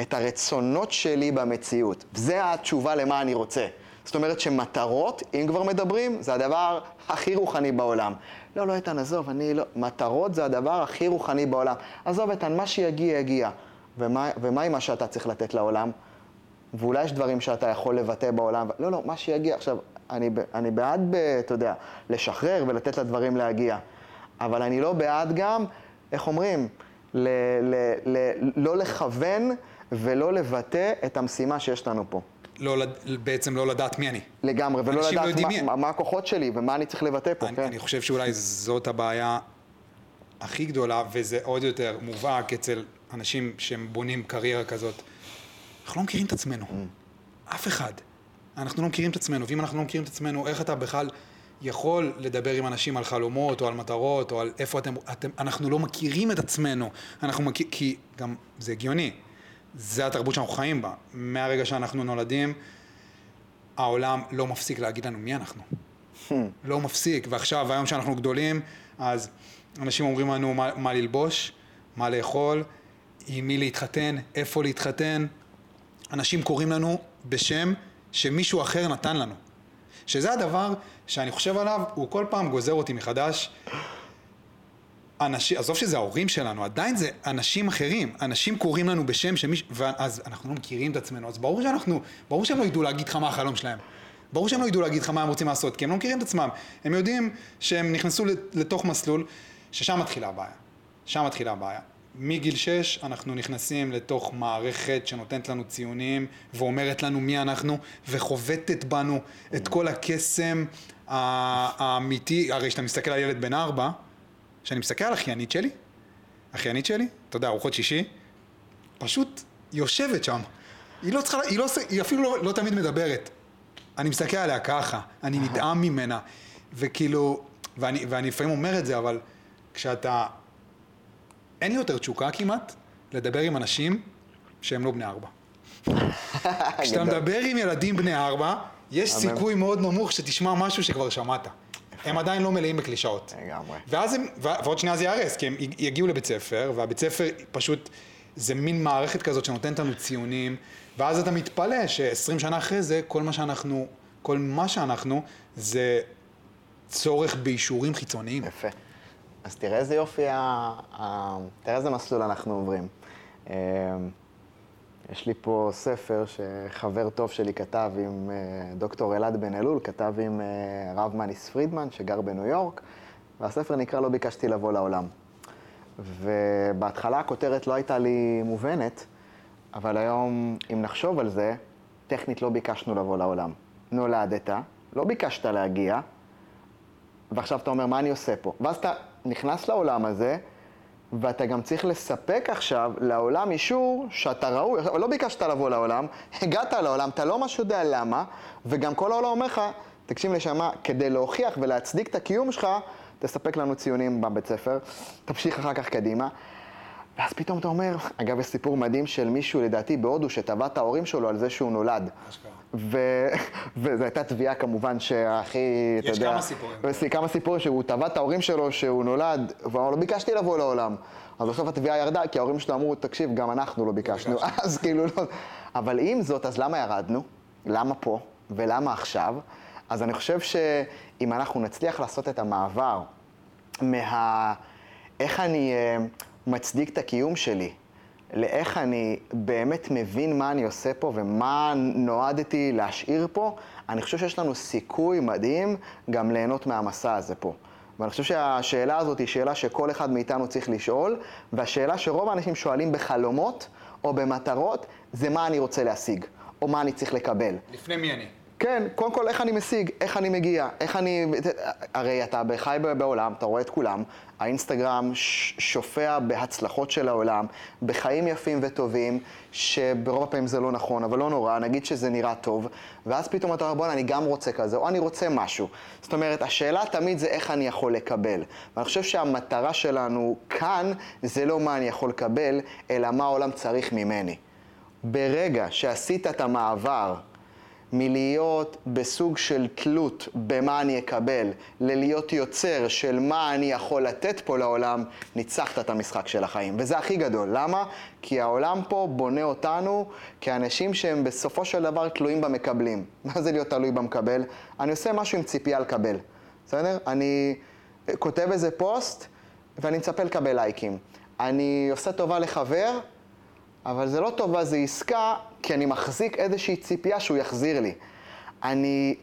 את הרצונות שלי במציאות. זה התשובה למה אני רוצה. זאת אומרת שמטרות, אם כבר מדברים, זה הדבר הכי רוחני בעולם. לא, לא, איתן, עזוב, אני לא... מטרות זה הדבר הכי רוחני בעולם. עזוב, איתן, מה שיגיע, יגיע. ומה, ומה עם מה שאתה צריך לתת לעולם? ואולי יש דברים שאתה יכול לבטא בעולם. לא, לא, מה שיגיע. עכשיו, אני, אני בעד, ב, אתה יודע, לשחרר ולתת לדברים להגיע. אבל אני לא בעד גם, איך אומרים, ל, ל, ל, לא לכוון ולא לבטא את המשימה שיש לנו פה. לא, בעצם לא לדעת מי אני. לגמרי, ולא לא לדעת לא מה, מה, מה הכוחות שלי ומה אני צריך לבטא פה, אני, כן. אני חושב שאולי זאת הבעיה הכי גדולה, וזה עוד יותר מובהק אצל אנשים שהם בונים קריירה כזאת. אנחנו לא מכירים את עצמנו. Mm. אף אחד. אנחנו לא מכירים את עצמנו, ואם אנחנו לא מכירים את עצמנו, איך אתה בכלל יכול לדבר עם אנשים על חלומות, או על מטרות, או על איפה אתם... אתם אנחנו לא מכירים את עצמנו. אנחנו מכיר... כי גם זה הגיוני. זה התרבות שאנחנו חיים בה. מהרגע שאנחנו נולדים, העולם לא מפסיק להגיד לנו מי אנחנו. Hmm. לא מפסיק. ועכשיו, היום שאנחנו גדולים, אז אנשים אומרים לנו מה, מה ללבוש, מה לאכול, עם מי להתחתן, איפה להתחתן. אנשים קוראים לנו בשם שמישהו אחר נתן לנו. שזה הדבר שאני חושב עליו, הוא כל פעם גוזר אותי מחדש. אנשים, עזוב שזה ההורים שלנו, עדיין זה אנשים אחרים, אנשים קוראים לנו בשם שמישהו, ואז אנחנו לא מכירים את עצמנו, אז ברור שאנחנו, ברור שהם לא ידעו להגיד לך מה החלום שלהם. ברור שהם לא ידעו להגיד לך מה הם רוצים לעשות, כי הם לא מכירים את עצמם. הם יודעים שהם נכנסו לתוך מסלול, ששם מתחילה הבעיה. שם מתחילה הבעיה. מגיל 6 אנחנו נכנסים לתוך מערכת שנותנת לנו ציונים ואומרת לנו מי אנחנו וחובטת בנו את כל הקסם האמיתי, הרי כשאתה מסתכל על ילד בן 4 כשאני מסתכל על אחיינית שלי, אחיינית שלי, אתה יודע, ארוחות שישי, פשוט יושבת שם. היא לא צריכה, היא, לא, היא אפילו לא, לא תמיד מדברת. אני מסתכל עליה ככה, אני נדהם ממנה, וכאילו, ואני, ואני לפעמים אומר את זה, אבל כשאתה, אין לי יותר תשוקה כמעט לדבר עם אנשים שהם לא בני ארבע. כשאתה מדבר עם ילדים בני ארבע, יש. סיכוי מאוד נמוך שתשמע משהו שכבר שמעת. הם עדיין לא מלאים בקלישאות. לגמרי. ואז הם, ועוד שנייה זה ייהרס, כי הם יגיעו לבית ספר, והבית ספר פשוט, זה מין מערכת כזאת שנותנת לנו ציונים, ואז אתה מתפלא ש-20 שנה אחרי זה, כל מה שאנחנו, כל מה שאנחנו, זה צורך באישורים חיצוניים. יפה. אז תראה איזה יופי, ה... ה... תראה איזה מסלול אנחנו עוברים. יש לי פה ספר שחבר טוב שלי כתב עם אה, דוקטור אלעד בן אלול, כתב עם אה, הרב מניס פרידמן, שגר בניו יורק, והספר נקרא לא ביקשתי לבוא לעולם. ובהתחלה הכותרת לא הייתה לי מובנת, אבל היום, אם נחשוב על זה, טכנית לא ביקשנו לבוא לעולם. נולדת, לא ביקשת להגיע, ועכשיו אתה אומר, מה אני עושה פה? ואז אתה נכנס לעולם הזה, ואתה גם צריך לספק עכשיו לעולם אישור שאתה ראוי, לא ביקשת לבוא לעולם, הגעת לעולם, אתה לא ממש יודע למה, וגם כל העולם אומר לך, תקשיב נשמה, כדי להוכיח ולהצדיק את הקיום שלך, תספק לנו ציונים בבית ספר, תמשיך אחר כך קדימה. ואז פתאום אתה אומר, אגב, יש סיפור מדהים של מישהו, לדעתי, בהודו, שתבע את ההורים שלו על זה שהוא נולד. אשכרה. ו... וזו הייתה תביעה כמובן שהכי, אתה יש יודע... כמה סיפורים. יש כמה סיפורים שהוא תבע את ההורים שלו שהוא נולד, והוא אמר לו, ביקשתי לבוא לעולם. אז בסוף התביעה ירדה, כי ההורים שלו אמרו, תקשיב, גם אנחנו לא ביקשנו. אז כאילו לא... אבל עם זאת, אז למה ירדנו? למה פה? ולמה עכשיו? אז אני חושב שאם אנחנו נצליח לעשות את המעבר מה... איך אני אה, מצדיק את הקיום שלי, לאיך אני באמת מבין מה אני עושה פה ומה נועדתי להשאיר פה, אני חושב שיש לנו סיכוי מדהים גם ליהנות מהמסע הזה פה. ואני חושב שהשאלה הזאת היא שאלה שכל אחד מאיתנו צריך לשאול, והשאלה שרוב האנשים שואלים בחלומות או במטרות, זה מה אני רוצה להשיג, או מה אני צריך לקבל. לפני מי אני? כן, קודם כל איך אני משיג, איך אני מגיע, איך אני... הרי אתה חי בעולם, אתה רואה את כולם, האינסטגרם שופע בהצלחות של העולם, בחיים יפים וטובים, שברוב הפעמים זה לא נכון, אבל לא נורא, נגיד שזה נראה טוב, ואז פתאום אתה אומר, בוא'נה, אני גם רוצה כזה, או אני רוצה משהו. זאת אומרת, השאלה תמיד זה איך אני יכול לקבל. ואני חושב שהמטרה שלנו כאן זה לא מה אני יכול לקבל, אלא מה העולם צריך ממני. ברגע שעשית את המעבר מלהיות בסוג של תלות במה אני אקבל, ללהיות יוצר של מה אני יכול לתת פה לעולם, ניצחת את המשחק של החיים. וזה הכי גדול. למה? כי העולם פה בונה אותנו כאנשים שהם בסופו של דבר תלויים במקבלים. מה זה להיות תלוי במקבל? אני עושה משהו עם ציפייה לקבל. בסדר? אני כותב איזה פוסט ואני מצפה לקבל לייקים. אני עושה טובה לחבר, אבל זה לא טובה, זה עסקה, כי אני מחזיק איזושהי ציפייה שהוא יחזיר לי. אני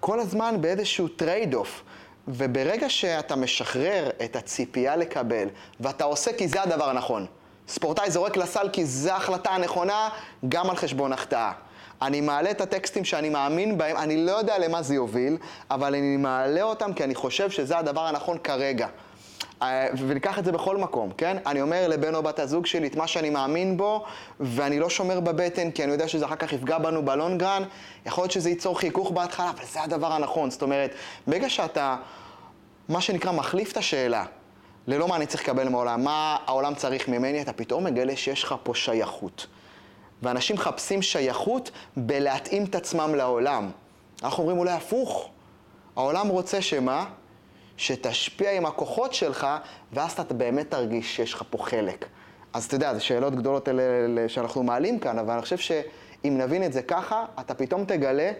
כל הזמן באיזשהו trade off, וברגע שאתה משחרר את הציפייה לקבל, ואתה עושה כי זה הדבר הנכון. ספורטאי זורק לסל כי זו ההחלטה הנכונה, גם על חשבון החטאה. אני מעלה את הטקסטים שאני מאמין בהם, אני לא יודע למה זה יוביל, אבל אני מעלה אותם כי אני חושב שזה הדבר הנכון כרגע. אה, וניקח את זה בכל מקום, כן? אני אומר לבן או בת הזוג שלי את מה שאני מאמין בו, ואני לא שומר בבטן, כי אני יודע שזה אחר כך יפגע בנו בלונגרן. יכול להיות שזה ייצור חיכוך בהתחלה, אבל זה הדבר הנכון. זאת אומרת, ברגע שאתה, מה שנקרא, מחליף את השאלה, ללא מה אני צריך לקבל מהעולם, מה העולם צריך ממני, אתה פתאום מגלה שיש לך פה שייכות. ואנשים מחפשים שייכות בלהתאים את עצמם לעולם. אנחנו אומרים אולי הפוך. העולם רוצה שמה? שתשפיע עם הכוחות שלך, ואז אתה באמת תרגיש שיש לך פה חלק. אז אתה יודע, זה שאלות גדולות אלה, שאנחנו מעלים כאן, אבל אני חושב שאם נבין את זה ככה, אתה פתאום תגלה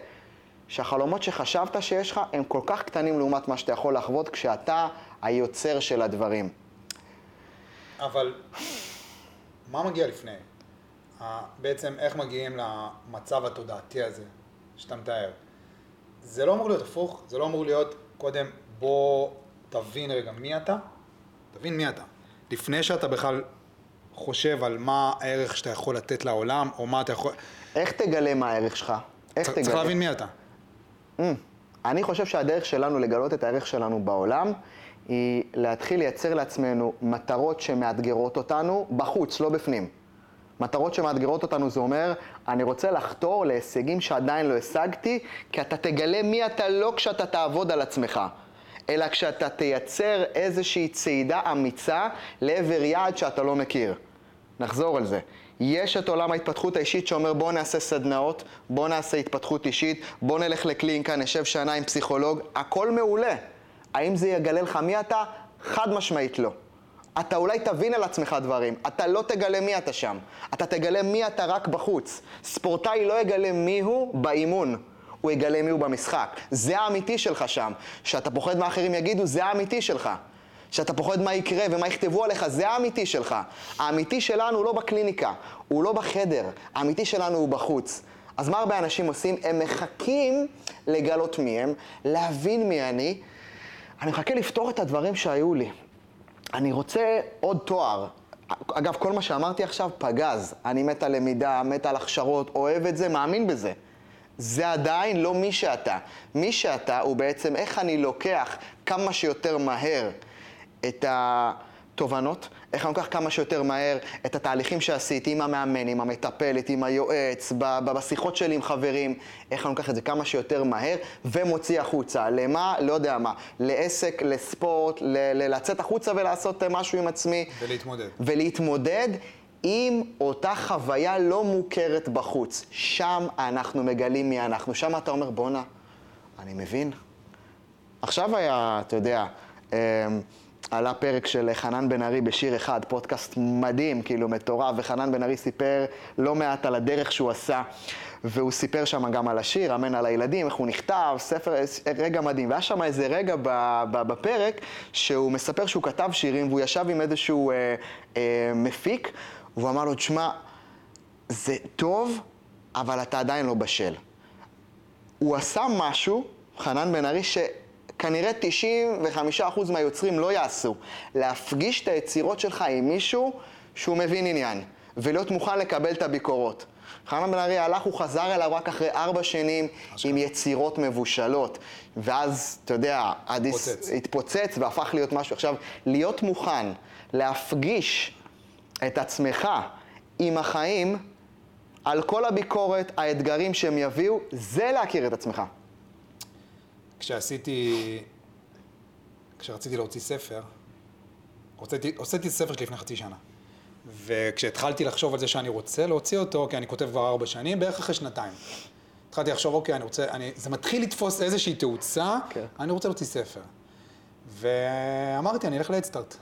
שהחלומות שחשבת שיש לך הם כל כך קטנים לעומת מה שאתה יכול לחוות כשאתה היוצר של הדברים. אבל מה מגיע לפני? בעצם איך מגיעים למצב התודעתי הזה שאתה מתאר? זה לא אמור להיות הפוך, זה לא אמור להיות קודם בוא תבין רגע מי אתה, תבין מי אתה. לפני שאתה בכלל חושב על מה הערך שאתה יכול לתת לעולם, או מה אתה יכול... איך תגלה מה הערך שלך? איך צריך צריך להבין מי אתה. Mm. אני חושב שהדרך שלנו לגלות את הערך שלנו בעולם היא להתחיל לייצר לעצמנו מטרות שמאתגרות אותנו בחוץ, לא בפנים. מטרות שמאתגרות אותנו זה אומר, אני רוצה לחתור להישגים שעדיין לא השגתי, כי אתה תגלה מי אתה לא כשאתה תעבוד על עצמך, אלא כשאתה תייצר איזושהי צעידה אמיצה לעבר יעד שאתה לא מכיר. נחזור על זה. יש את עולם ההתפתחות האישית שאומר בוא נעשה סדנאות, בוא נעשה התפתחות אישית, בוא נלך לקליניקה, נשב שנה עם פסיכולוג, הכל מעולה. האם זה יגלה לך מי אתה? חד משמעית לא. אתה אולי תבין על עצמך דברים, אתה לא תגלה מי אתה שם, אתה תגלה מי אתה רק בחוץ. ספורטאי לא יגלה מי הוא באימון, הוא יגלה מי הוא במשחק. זה האמיתי שלך שם. שאתה פוחד מה אחרים יגידו, זה האמיתי שלך. שאתה פוחד מה יקרה ומה יכתבו עליך, זה האמיתי שלך. האמיתי שלנו הוא לא בקליניקה, הוא לא בחדר, האמיתי שלנו הוא בחוץ. אז מה הרבה אנשים עושים? הם מחכים לגלות מי הם, להבין מי אני. אני מחכה לפתור את הדברים שהיו לי. אני רוצה עוד תואר. אגב, כל מה שאמרתי עכשיו פגז. אני מת על למידה, מת על הכשרות, אוהב את זה, מאמין בזה. זה עדיין לא מי שאתה. מי שאתה הוא בעצם איך אני לוקח כמה שיותר מהר את התובנות, איך אני לוקח כמה שיותר מהר את התהליכים שעשיתי עם המאמן, עם המטפלת, עם היועץ, בשיחות שלי עם חברים, איך אני לוקח את זה כמה שיותר מהר ומוציא החוצה. למה? לא יודע מה. לעסק, לספורט, ל- לצאת החוצה ולעשות משהו עם עצמי. ולהתמודד. ולהתמודד. עם אותה חוויה לא מוכרת בחוץ. שם אנחנו מגלים מי אנחנו. שם אתה אומר, בואנה, אני מבין. עכשיו היה, אתה יודע, אמ, עלה פרק של חנן בן ארי בשיר אחד, פודקאסט מדהים, כאילו מטורף, וחנן בן ארי סיפר לא מעט על הדרך שהוא עשה, והוא סיפר שם גם על השיר, אמן על הילדים, איך הוא נכתב, ספר, רגע מדהים. והיה שם איזה רגע בפרק שהוא מספר שהוא כתב שירים, והוא ישב עם איזשהו אה, אה, מפיק, והוא אמר לו, תשמע, זה טוב, אבל אתה עדיין לא בשל. הוא עשה משהו, חנן בן ארי, שכנראה 95% מהיוצרים לא יעשו. להפגיש את היצירות שלך עם מישהו שהוא מבין עניין, ולהיות מוכן לקבל את הביקורות. חנן בן ארי הלך, הוא חזר אליו רק אחרי ארבע שנים עם יצירות מבושלות. ואז, אתה יודע, התפוצץ. התפוצץ והפך להיות משהו. עכשיו, להיות מוכן להפגיש את עצמך עם החיים, על כל הביקורת, האתגרים שהם יביאו, זה להכיר את עצמך. כשעשיתי, כשרציתי להוציא ספר, הוצאתי, הוצאתי ספר שלי לפני חצי שנה. וכשהתחלתי לחשוב על זה שאני רוצה להוציא אותו, כי אני כותב כבר ארבע שנים, בערך אחרי שנתיים. התחלתי לחשוב, אוקיי, אני רוצה, אני, זה מתחיל לתפוס איזושהי תאוצה, okay. כן. אני רוצה להוציא ספר. ואמרתי, אני אלך לאדסטארט.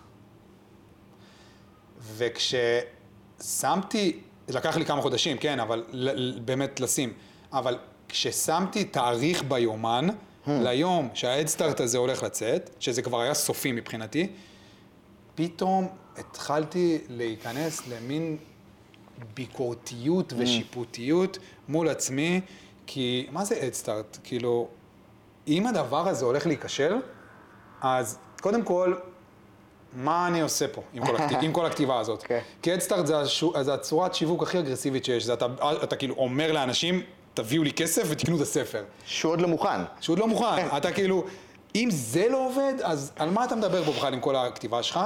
וכששמתי, לקח לי כמה חודשים, כן, אבל באמת לשים, אבל כששמתי תאריך ביומן, hmm. ליום שהאדסטארט הזה הולך לצאת, שזה כבר היה סופי מבחינתי, פתאום התחלתי להיכנס למין ביקורתיות hmm. ושיפוטיות מול עצמי, כי מה זה אדסטארט? כאילו, אם הדבר הזה הולך להיכשל, אז קודם כל, מה אני עושה פה עם כל, הכתיב, עם כל הכתיבה הזאת? Okay. כן. כי אדסטארט זה, השו, זה הצורת שיווק הכי אגרסיבית שיש, זה אתה, אתה כאילו אומר לאנשים, תביאו לי כסף ותקנו את הספר. שהוא עוד לא מוכן. שהוא עוד לא מוכן. אתה כאילו, אם זה לא עובד, אז על מה אתה מדבר פה בכלל עם כל הכתיבה שלך?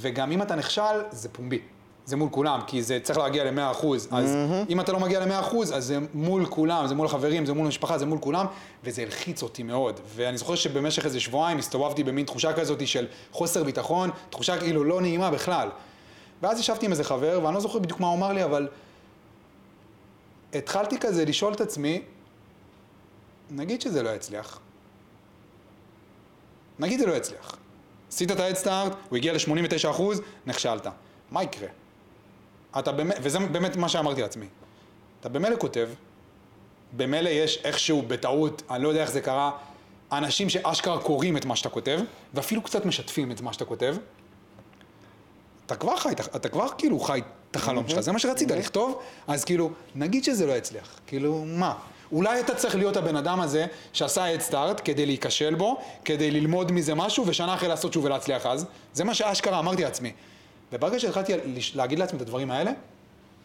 וגם אם אתה נכשל, זה פומבי. זה מול כולם, כי זה צריך להגיע ל-100%. אז mm-hmm. אם אתה לא מגיע ל-100%, אז זה מול כולם, זה מול החברים, זה מול המשפחה, זה מול כולם, וזה הלחיץ אותי מאוד. ואני זוכר שבמשך איזה שבועיים הסתובבתי במין תחושה כזאת של חוסר ביטחון, תחושה כאילו לא נעימה בכלל. ואז ישבתי עם איזה חבר, ואני לא זוכר בדיוק מה הוא אמר לי, אבל התחלתי כזה לשאול את עצמי, נגיד שזה לא יצליח. נגיד זה לא יצליח. עשית את האדסטארט, הוא הגיע ל-89%, נכשלת. מה יקרה? אתה באמת, וזה באמת מה שאמרתי לעצמי. אתה במילא כותב, במילא יש איכשהו בטעות, אני לא יודע איך זה קרה, אנשים שאשכרה קוראים את מה שאתה כותב, ואפילו קצת משתפים את מה שאתה כותב. אתה כבר חי, אתה כבר כאילו חי את החלום שלך, זה מה שרצית, לכתוב, אז כאילו, נגיד שזה לא יצליח, כאילו, מה? אולי אתה צריך להיות הבן אדם הזה שעשה את סטארט כדי להיכשל בו, כדי ללמוד מזה משהו, ושנה אחרי לעשות שוב ולהצליח אז. זה מה שאשכרה אמרתי לעצמי. וברגע שהתחלתי להגיד לעצמי את הדברים האלה,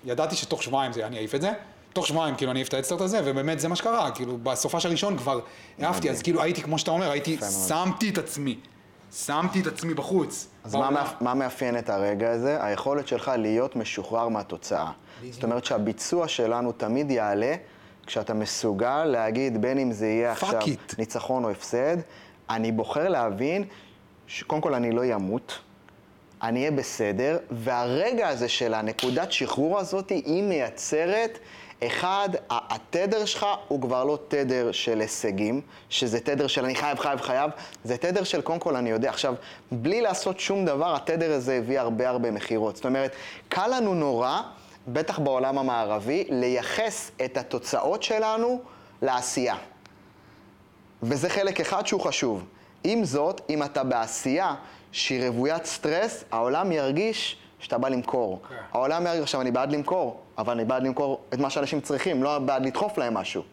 ידעתי שתוך שבועיים זה, אני אעיף את זה. תוך שבועיים כאילו אני אעיף את האדסטארט הזה, ובאמת זה מה שקרה, כאילו בסופה של הראשון כבר העפתי, אז כאילו הייתי, כמו שאתה אומר, הייתי, שמתי את עצמי. שמתי את עצמי בחוץ. אז מה, מה מאפיין את הרגע הזה? היכולת שלך להיות משוחרר מהתוצאה. זאת אומרת שהביצוע שלנו תמיד יעלה כשאתה מסוגל להגיד, בין אם זה יהיה עכשיו it. ניצחון או הפסד, אני בוחר להבין שקודם כל אני לא אמות. אני אהיה בסדר, והרגע הזה של הנקודת שחרור הזאת, היא מייצרת, אחד, התדר שלך הוא כבר לא תדר של הישגים, שזה תדר של אני חייב, חייב, חייב, זה תדר של קודם כל אני יודע. עכשיו, בלי לעשות שום דבר, התדר הזה הביא הרבה הרבה מכירות. זאת אומרת, קל לנו נורא, בטח בעולם המערבי, לייחס את התוצאות שלנו לעשייה. וזה חלק אחד שהוא חשוב. עם זאת, אם אתה בעשייה שהיא רוויית סטרס, העולם ירגיש שאתה בא למכור. Okay. כן. העולם ירגיש, עכשיו אני בעד למכור, אבל אני בעד למכור את מה שאנשים צריכים, לא בעד לדחוף להם משהו.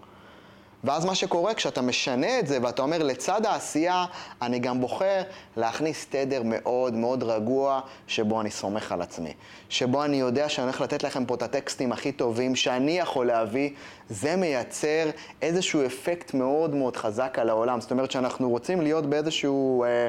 ואז מה שקורה, כשאתה משנה את זה ואתה אומר, לצד העשייה, אני גם בוחר להכניס תדר מאוד מאוד רגוע, שבו אני סומך על עצמי. שבו אני יודע שאני הולך לתת לכם פה את הטקסטים הכי טובים שאני יכול להביא, זה מייצר איזשהו אפקט מאוד מאוד חזק על העולם. זאת אומרת שאנחנו רוצים להיות באיזשהו... אה,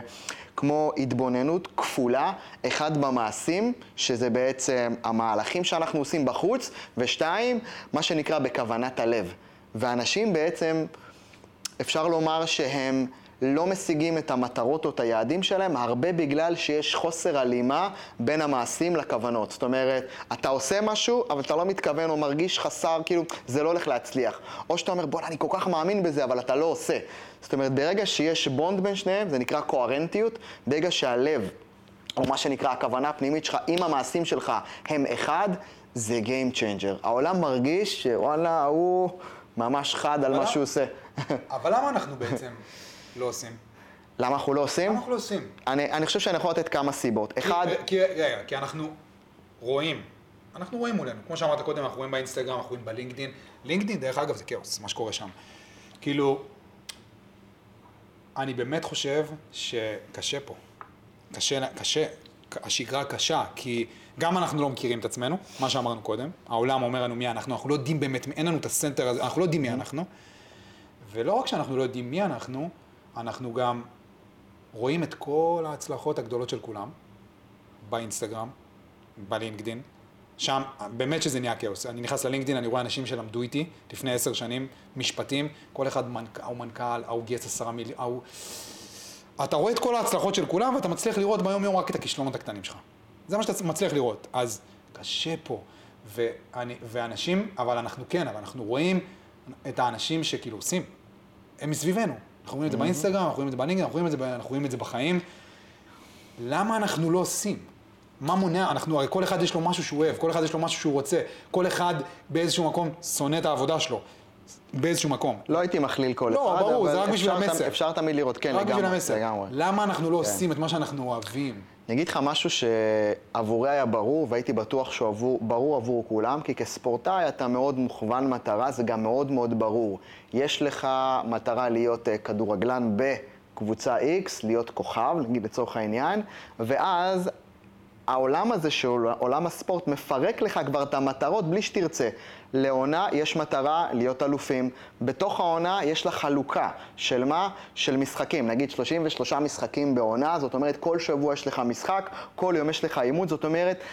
כמו התבוננות כפולה, אחד במעשים, שזה בעצם המהלכים שאנחנו עושים בחוץ, ושתיים, מה שנקרא בכוונת הלב. ואנשים בעצם, אפשר לומר שהם לא משיגים את המטרות או את היעדים שלהם, הרבה בגלל שיש חוסר הלימה בין המעשים לכוונות. זאת אומרת, אתה עושה משהו, אבל אתה לא מתכוון או מרגיש חסר, כאילו, זה לא הולך להצליח. או שאתה אומר, בוא'נה, אני כל כך מאמין בזה, אבל אתה לא עושה. זאת אומרת, ברגע שיש בונד בין שניהם, זה נקרא קוהרנטיות, ברגע שהלב, או מה שנקרא הכוונה הפנימית שלך, עם המעשים שלך הם אחד, זה Game Changer. העולם מרגיש שוואלה, הוא... ממש חד על מה שהוא עושה. אבל למה אנחנו בעצם לא עושים? למה אנחנו לא עושים? למה אנחנו לא עושים? אני, אני חושב שאני יכול לתת כמה סיבות. אחד... כי, רגע, כי אנחנו רואים, אנחנו רואים מולנו. כמו שאמרת קודם, אנחנו רואים באינסטגרם, אנחנו רואים בלינקדין. לינקדין, דרך אגב, זה כאוס, מה שקורה שם. כאילו, אני באמת חושב שקשה פה. קשה, קשה, השגרה קשה, כי גם אנחנו לא מכירים את עצמנו, מה שאמרנו קודם, העולם אומר לנו מי אנחנו, אנחנו לא יודעים באמת, אין לנו את הסנטר הזה, אנחנו לא יודעים מי אנחנו, ולא רק שאנחנו לא יודעים מי אנחנו, אנחנו גם רואים את כל ההצלחות הגדולות של כולם, באינסטגרם, בלינקדין, שם באמת שזה נהיה כאוס. אני נכנס ללינקדין, אני רואה אנשים שלמדו איתי לפני עשר שנים, משפטים, כל אחד מנכ... ההוא מנכ"ל, ההוא גייס עשרה מיליון, ההוא... אתה רואה את כל ההצלחות של כולם ואתה מצליח לראות ביום יום רק את הכישלונות הקטנים שלך. זה מה שאתה מצליח לראות. אז קשה פה. ואני, ואנשים, אבל אנחנו כן, אבל אנחנו רואים את האנשים שכאילו עושים. הם מסביבנו. אנחנו רואים את זה. באינסטגרם, אנחנו רואים את זה בלינקדאין, אנחנו רואים את זה, אנחנו רואים את זה בחיים. למה אנחנו לא עושים? מה מונע? אנחנו, הרי כל אחד יש לו משהו שהוא אוהב, כל אחד יש לו משהו שהוא רוצה, כל אחד באיזשהו מקום שונא את העבודה שלו. באיזשהו מקום. לא הייתי מכליל כל לא, אחד, ברור, זה רק בשביל המסר. אפשר תמיד לראות, כן, לגמרי. בשביל המסר. למה אנחנו לא כן. עושים את מה שאנחנו אוהבים? אני אגיד לך משהו שעבורי היה ברור, והייתי בטוח שהוא ברור עבור כולם, כי כספורטאי אתה מאוד מוכוון מטרה, זה גם מאוד מאוד ברור. יש לך מטרה להיות uh, כדורגלן בקבוצה X, להיות כוכב, נגיד לצורך העניין, ואז העולם הזה של עולם הספורט מפרק לך כבר את המטרות בלי שתרצה. לעונה יש מטרה להיות אלופים. בתוך העונה יש לה חלוקה של מה? של משחקים. נגיד 33 משחקים בעונה, זאת אומרת כל שבוע יש לך משחק, כל יום יש לך עימות, זאת אומרת,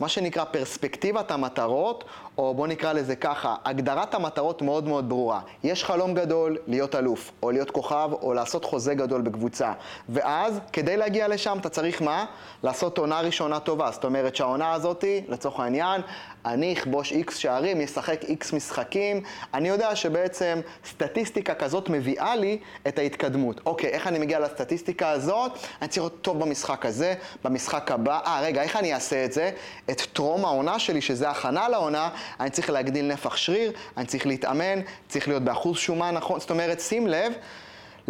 מה שנקרא פרספקטיבת המטרות, או בוא נקרא לזה ככה, הגדרת המטרות מאוד מאוד ברורה. יש חלום גדול להיות אלוף, או להיות כוכב, או לעשות חוזה גדול בקבוצה. ואז, כדי להגיע לשם, אתה צריך מה? לעשות עונה ראשונה טובה. זאת אומרת שהעונה הזאתי, לצורך העניין, אני אכבוש איקס שערים, אשחק איקס משחקים, אני יודע שבעצם סטטיסטיקה כזאת מביאה לי את ההתקדמות. אוקיי, איך אני מגיע לסטטיסטיקה הזאת? אני צריך להיות טוב במשחק הזה, במשחק הבא. אה, רגע, איך אני אעשה את זה? את טרום העונה שלי, שזה הכנה לעונה, אני צריך להגדיל נפח שריר, אני צריך להתאמן, צריך להיות באחוז שומן נכון. זאת אומרת, שים לב.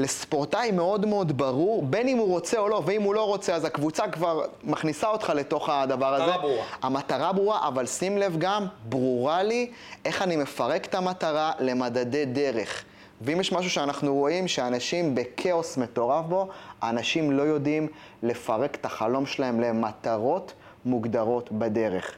לספורטאי מאוד מאוד ברור, בין אם הוא רוצה או לא, ואם הוא לא רוצה, אז הקבוצה כבר מכניסה אותך לתוך הדבר הזה. המטרה ברורה. המטרה ברורה, אבל שים לב גם, ברורה לי איך אני מפרק את המטרה למדדי דרך. ואם יש משהו שאנחנו רואים שאנשים בכאוס מטורף בו, האנשים לא יודעים לפרק את החלום שלהם למטרות מוגדרות בדרך.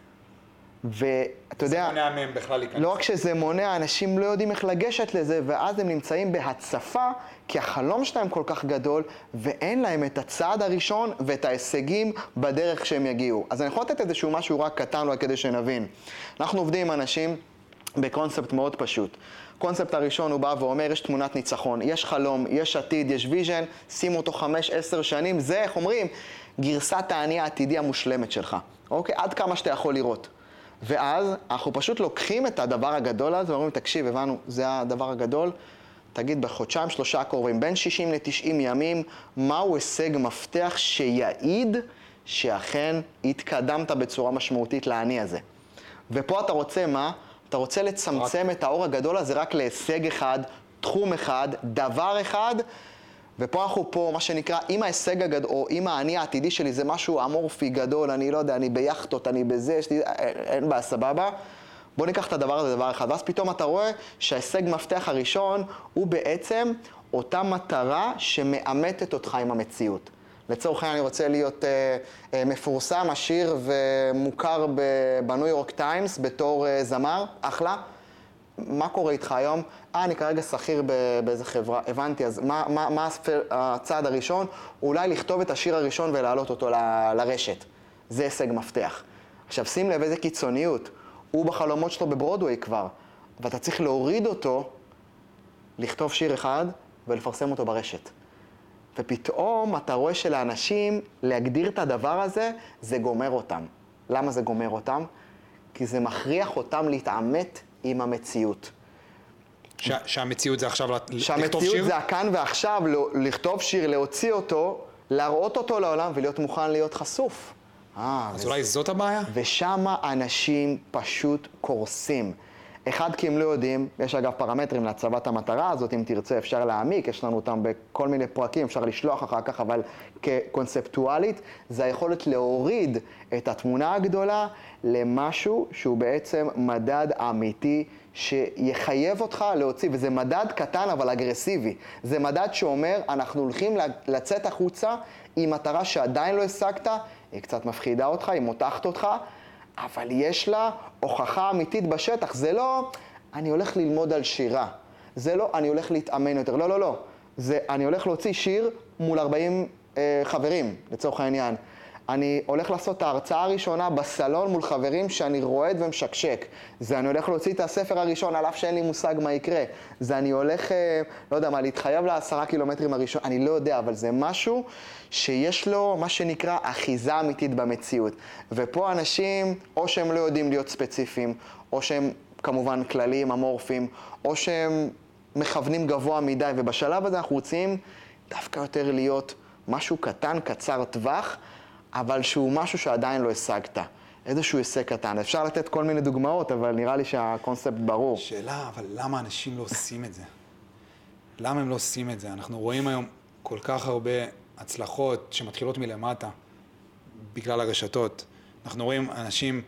ואתה יודע, זה מונע מהם בכלל להיכנס. לא רק שזה מונע, אנשים לא יודעים איך לגשת לזה, ואז הם נמצאים בהצפה, כי החלום שלהם כל כך גדול, ואין להם את הצעד הראשון ואת ההישגים בדרך שהם יגיעו. אז אני יכול לתת איזשהו משהו רק קטן, רק כדי שנבין. אנחנו עובדים עם אנשים בקונספט מאוד פשוט. הקונספט הראשון הוא בא ואומר, יש תמונת ניצחון, יש חלום, יש עתיד, יש vision, שימו אותו חמש, עשר שנים, זה, איך אומרים, גרסת האני העתידי המושלמת שלך, אוקיי? עד כמה שאתה יכול לראות. ואז אנחנו פשוט לוקחים את הדבר הגדול הזה ואומרים, תקשיב, הבנו, זה הדבר הגדול, תגיד, בחודשיים, שלושה הקרובים, בין 60 ל-90 ימים, מהו הישג מפתח שיעיד שאכן התקדמת בצורה משמעותית לאני הזה. ופה אתה רוצה מה? אתה רוצה לצמצם רק... את האור הגדול הזה רק להישג אחד, תחום אחד, דבר אחד, ופה אנחנו פה, מה שנקרא, אם ההישג הגדול, או אם האני העתידי שלי זה משהו אמורפי גדול, אני לא יודע, אני ביאכטות, אני בזה, יש לי, אין בעיה, סבבה. בוא ניקח את הדבר הזה דבר אחד, ואז פתאום אתה רואה שההישג מפתח הראשון הוא בעצם אותה מטרה שמאמתת אותך עם המציאות. לצורך העניין אני רוצה להיות אה, אה, מפורסם, עשיר ומוכר בניו יורק טיימס בתור אה, זמר, אחלה. מה קורה איתך היום? אה, אני כרגע שכיר באיזה חברה, הבנתי, אז מה, מה, מה הצעד הראשון? אולי לכתוב את השיר הראשון ולהעלות אותו ל, לרשת. זה הישג מפתח. עכשיו שים לב איזה קיצוניות. הוא בחלומות שלו בברודוויי כבר, ואתה צריך להוריד אותו, לכתוב שיר אחד ולפרסם אותו ברשת. ופתאום אתה רואה שלאנשים, להגדיר את הדבר הזה, זה גומר אותם. למה זה גומר אותם? כי זה מכריח אותם להתעמת עם המציאות. ש- שהמציאות זה עכשיו לכתוב שיר? שהמציאות זה הכאן ועכשיו, לא- לכתוב שיר, להוציא אותו, להראות אותו לעולם ולהיות מוכן להיות חשוף. אה, אז וזה... אולי זאת הבעיה? ושם אנשים פשוט קורסים. אחד, כי הם לא יודעים, יש אגב פרמטרים להצבת המטרה הזאת, אם תרצה אפשר להעמיק, יש לנו אותם בכל מיני פרקים, אפשר לשלוח אחר כך, אבל כקונספטואלית, זה היכולת להוריד את התמונה הגדולה למשהו שהוא בעצם מדד אמיתי שיחייב אותך להוציא, וזה מדד קטן אבל אגרסיבי. זה מדד שאומר, אנחנו הולכים לצאת החוצה עם מטרה שעדיין לא השגת, היא קצת מפחידה אותך, היא מותחת אותך, אבל יש לה הוכחה אמיתית בשטח. זה לא, אני הולך ללמוד על שירה. זה לא, אני הולך להתאמן יותר. לא, לא, לא. זה, אני הולך להוציא שיר מול 40 אה, חברים, לצורך העניין. אני הולך לעשות את ההרצאה הראשונה בסלון מול חברים שאני רועד ומשקשק. זה אני הולך להוציא את הספר הראשון על אף שאין לי מושג מה יקרה. זה אני הולך, אה, לא יודע מה, להתחייב לעשרה קילומטרים הראשון, אני לא יודע, אבל זה משהו שיש לו מה שנקרא אחיזה אמיתית במציאות. ופה אנשים, או שהם לא יודעים להיות ספציפיים, או שהם כמובן כלליים, אמורפיים, או שהם מכוונים גבוה מדי, ובשלב הזה אנחנו רוצים דווקא יותר להיות משהו קטן, קצר טווח. אבל שהוא משהו שעדיין לא השגת. איזשהו הישג קטן. אפשר לתת כל מיני דוגמאות, אבל נראה לי שהקונספט ברור. שאלה, אבל למה אנשים לא עושים את זה? למה הם לא עושים את זה? אנחנו רואים היום כל כך הרבה הצלחות שמתחילות מלמטה, בגלל הרשתות. אנחנו רואים אנשים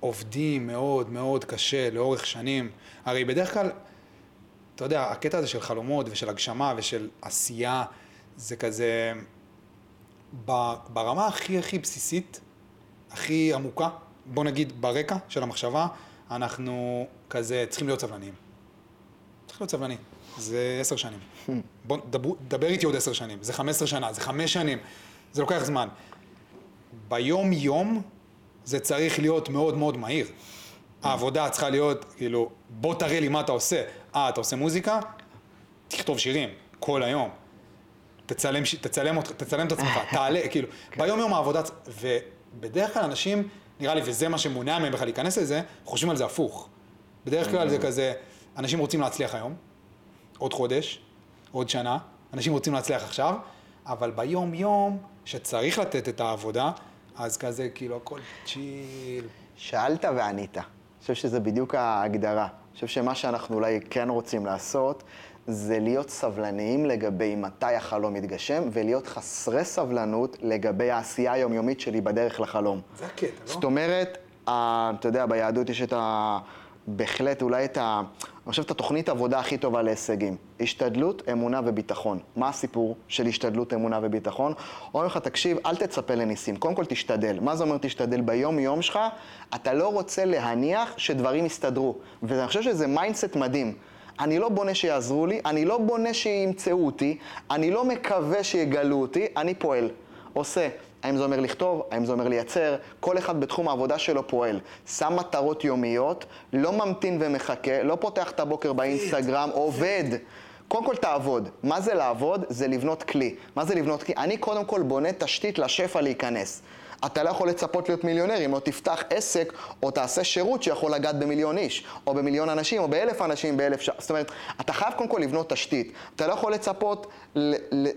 עובדים מאוד מאוד קשה לאורך שנים. הרי בדרך כלל, אתה יודע, הקטע הזה של חלומות ושל הגשמה ושל עשייה, זה כזה... ברמה הכי הכי בסיסית, הכי עמוקה, בוא נגיד ברקע של המחשבה, אנחנו כזה צריכים להיות סבלניים. צריכים להיות סבלניים. זה עשר שנים. בוא, דבר, דבר איתי עוד עשר שנים. זה חמש עשרה שנה, זה חמש שנים. זה לוקח זמן. ביום-יום זה צריך להיות מאוד מאוד מהיר. העבודה צריכה להיות, כאילו, בוא תראה לי מה אתה עושה. אה, אתה עושה מוזיקה? תכתוב שירים, כל היום. תצלם, תצלם, תצלם את עצמך, תעלה, כאילו, כן. ביום יום העבודה, ובדרך כלל אנשים, נראה לי, וזה מה שמונע מהם בכלל להיכנס לזה, חושבים על זה הפוך. בדרך כלל זה mm-hmm. כזה, אנשים רוצים להצליח היום, עוד חודש, עוד שנה, אנשים רוצים להצליח עכשיו, אבל ביום יום שצריך לתת את העבודה, אז כזה, כאילו, הכל צ'יל. שאלת וענית. אני חושב שזה בדיוק ההגדרה. אני חושב שמה שאנחנו אולי כן רוצים לעשות, זה להיות סבלניים לגבי מתי החלום יתגשם, ולהיות חסרי סבלנות לגבי העשייה היומיומית שלי בדרך לחלום. זה הקטע, לא? זאת אומרת, אתה יודע, ביהדות יש את ה... בהחלט, אולי את ה... אני חושב את התוכנית עבודה הכי טובה להישגים. השתדלות, אמונה וביטחון. מה הסיפור של השתדלות, אמונה וביטחון? אומרים לך, תקשיב, אל תצפה לניסים. קודם כל תשתדל. מה זה אומר תשתדל? ביום-יום שלך, אתה לא רוצה להניח שדברים יסתדרו. ואני חושב שזה mindset מדהים. אני לא בונה שיעזרו לי, אני לא בונה שימצאו אותי, אני לא מקווה שיגלו אותי, אני פועל. עושה. האם זה אומר לכתוב? האם זה אומר לייצר? כל אחד בתחום העבודה שלו פועל. שם מטרות יומיות, לא ממתין ומחכה, לא פותח את הבוקר באינסטגרם, עובד. קודם כל תעבוד. מה זה לעבוד? זה לבנות כלי. מה זה לבנות כלי? אני קודם כל בונה תשתית לשפע להיכנס. אתה לא יכול לצפות להיות מיליונר אם לא תפתח עסק או תעשה שירות שיכול לגעת במיליון איש, או במיליון אנשים, או באלף אנשים, באלף ש... זאת אומרת, אתה חייב קודם כל לבנות תשתית. אתה לא יכול לצפות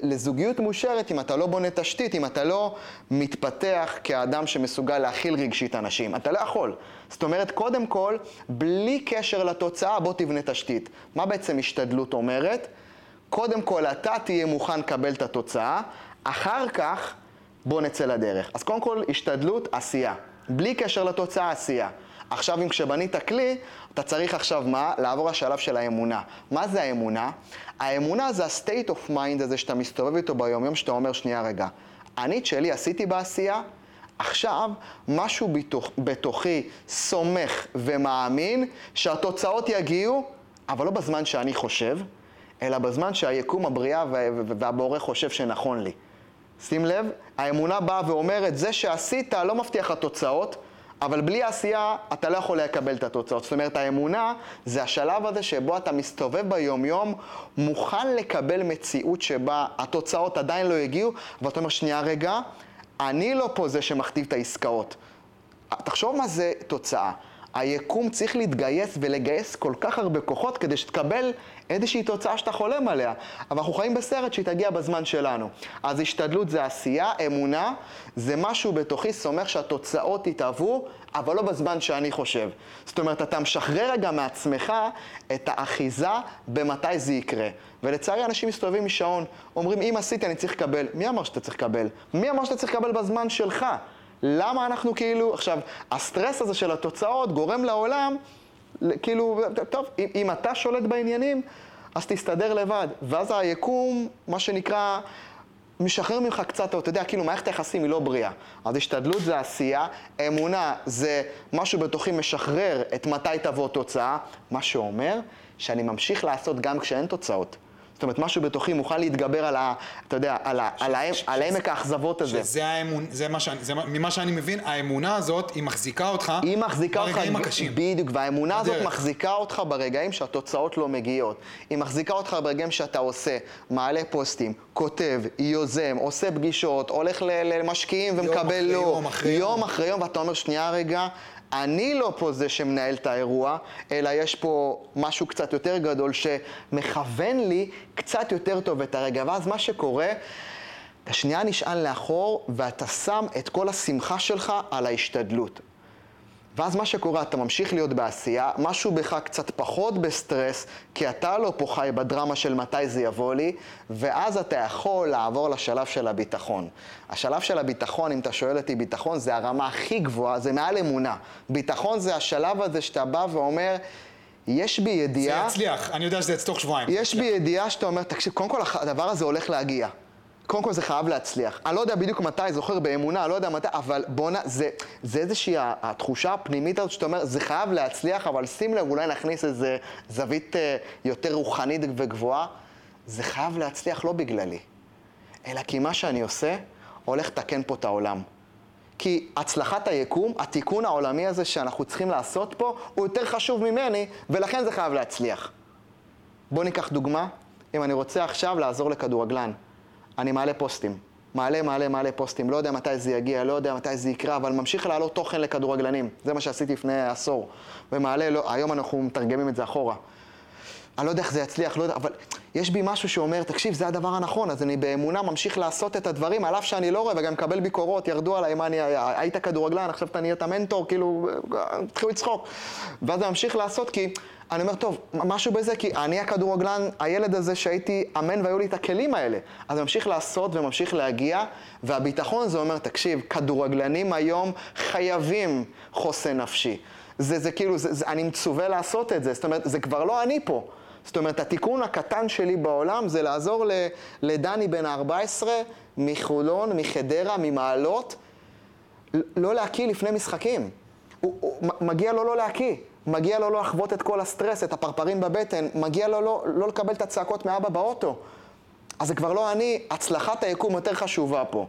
לזוגיות מאושרת אם אתה לא בונה תשתית, אם אתה לא מתפתח כאדם שמסוגל להכיל רגשית אנשים. אתה לא יכול. זאת אומרת, קודם כל, בלי קשר לתוצאה, בוא תבנה תשתית. מה בעצם השתדלות אומרת? קודם כל, אתה תהיה מוכן לקבל את התוצאה, אחר כך בוא נצא לדרך. אז קודם כל, השתדלות, עשייה. בלי קשר לתוצאה, עשייה. עכשיו, אם כשבנית כלי, אתה צריך עכשיו מה? לעבור לשלב של האמונה. מה זה האמונה? האמונה זה ה-state of mind הזה שאתה מסתובב איתו ביום-יום, שאתה אומר, שנייה רגע, אני את שלי עשיתי בעשייה, עכשיו משהו בתוך, בתוכי סומך ומאמין שהתוצאות יגיעו, אבל לא בזמן שאני חושב, אלא בזמן שהיקום, הבריאה והבורא חושב שנכון לי. שים לב, האמונה באה ואומרת, זה שעשית לא מבטיח לך תוצאות, אבל בלי עשייה אתה לא יכול לקבל את התוצאות. זאת אומרת, האמונה זה השלב הזה שבו אתה מסתובב ביום-יום, מוכן לקבל מציאות שבה התוצאות עדיין לא הגיעו, ואתה אומר, שנייה רגע, אני לא פה זה שמכתיב את העסקאות. תחשוב מה זה תוצאה. היקום צריך להתגייס ולגייס כל כך הרבה כוחות כדי שתקבל איזושהי תוצאה שאתה חולם עליה. אבל אנחנו חיים בסרט שהיא תגיע בזמן שלנו. אז השתדלות זה עשייה, אמונה זה משהו בתוכי סומך שהתוצאות יתהוו, אבל לא בזמן שאני חושב. זאת אומרת, אתה משחרר רגע מעצמך את האחיזה במתי זה יקרה. ולצערי אנשים מסתובבים משעון, אומרים, אם עשיתי אני צריך לקבל. מי אמר שאתה צריך לקבל? מי אמר שאתה צריך לקבל בזמן שלך? למה אנחנו כאילו, עכשיו, הסטרס הזה של התוצאות גורם לעולם, כאילו, טוב, אם, אתה שולט בעניינים, אז תסתדר לבד. ואז היקום, מה שנקרא, משחרר ממך קצת, אתה יודע, כאילו מערכת היחסים היא לא בריאה. אז השתדלות זה עשייה, אמונה זה משהו בתוכי משחרר את מתי תבוא תוצאה, מה שאומר שאני ממשיך לעשות גם כשאין תוצאות. זאת אומרת, משהו בתוכי מוכן להתגבר על ה... אתה יודע, על, ה, ש, על, ה, ש, על העמק האכזבות הזה. שזה האמון, זה מה שאני, זה, ממה שאני מבין, האמונה הזאת, היא מחזיקה אותך היא מחזיקה ברגעים אותך, הקשים. בדיוק, והאמונה בדרך. הזאת מחזיקה אותך ברגעים שהתוצאות לא מגיעות. היא מחזיקה אותך ברגעים שאתה עושה, מעלה פוסטים, כותב, יוזם, עושה פגישות, הולך למשקיעים ומקבל לא. יום אחרי יום. יום אחרי יום, ואתה אומר, שנייה רגע, אני לא פה זה שמנהל את האירוע, אלא יש פה משהו קצת יותר גדול שמכוון לי קצת יותר טוב את הרגע. ואז מה שקורה, אתה שנייה נשען לאחור ואתה שם את כל השמחה שלך על ההשתדלות. ואז מה שקורה, אתה ממשיך להיות בעשייה, משהו בך קצת פחות בסטרס, כי אתה לא פה חי בדרמה של מתי זה יבוא לי, ואז אתה יכול לעבור לשלב של הביטחון. השלב של הביטחון, אם אתה שואל אותי, ביטחון זה הרמה הכי גבוהה, זה מעל אמונה. ביטחון זה השלב הזה שאתה בא ואומר... יש בי ידיעה... זה יצליח, אני יודע שזה יצטוך שבועיים. יש בי ידיעה שאתה אומר, תקשיב, קודם כל הדבר הזה הולך להגיע. קודם כל זה חייב להצליח. אני לא יודע בדיוק מתי, זוכר באמונה, לא יודע מתי, אבל בואנה, זה, זה איזושהי התחושה הפנימית הזאת שאתה אומר, זה חייב להצליח, אבל שים לב, אולי נכניס איזה זווית אה, יותר רוחנית וגבוהה. זה חייב להצליח לא בגללי, אלא כי מה שאני עושה, הולך לתקן פה את העולם. כי הצלחת היקום, התיקון העולמי הזה שאנחנו צריכים לעשות פה, הוא יותר חשוב ממני, ולכן זה חייב להצליח. בואו ניקח דוגמה, אם אני רוצה עכשיו לעזור לכדורגלן. אני מעלה פוסטים. מעלה, מעלה, מעלה פוסטים. לא יודע מתי זה יגיע, לא יודע מתי זה יקרה, אבל ממשיך לעלות תוכן לכדורגלנים. זה מה שעשיתי לפני עשור. ומעלה, לא, היום אנחנו מתרגמים את זה אחורה. אני לא יודע איך זה יצליח, לא יודע, אבל יש בי משהו שאומר, תקשיב, זה הדבר הנכון, אז אני באמונה ממשיך לעשות את הדברים, על אף שאני לא רואה, וגם מקבל ביקורות, ירדו עליי, מה אני, היית כדורגלן, עכשיו אתה נהיית מנטור, כאילו, התחילו לצחוק. ואז אני ממשיך לעשות, כי אני אומר, טוב, משהו בזה, כי אני הכדורגלן, הילד הזה שהייתי אמן והיו לי את הכלים האלה. אז אני ממשיך לעשות וממשיך להגיע, והביטחון זה אומר, תקשיב, כדורגלנים היום חייבים חוסן נפשי. זה, זה כאילו, זה, זה, אני מצווה לעשות את זה, זאת אומרת, זה כבר לא אני פה. זאת אומרת, התיקון הקטן שלי בעולם זה לעזור לדני בן ה-14 מחולון, מחדרה, ממעלות, לא להקיא לפני משחקים. הוא, הוא, מגיע לו לא להקיא. מגיע לו לא לחוות את כל הסטרס, את הפרפרים בבטן, מגיע לו לא, לא לקבל את הצעקות מאבא באוטו. אז זה כבר לא אני, הצלחת היקום יותר חשובה פה.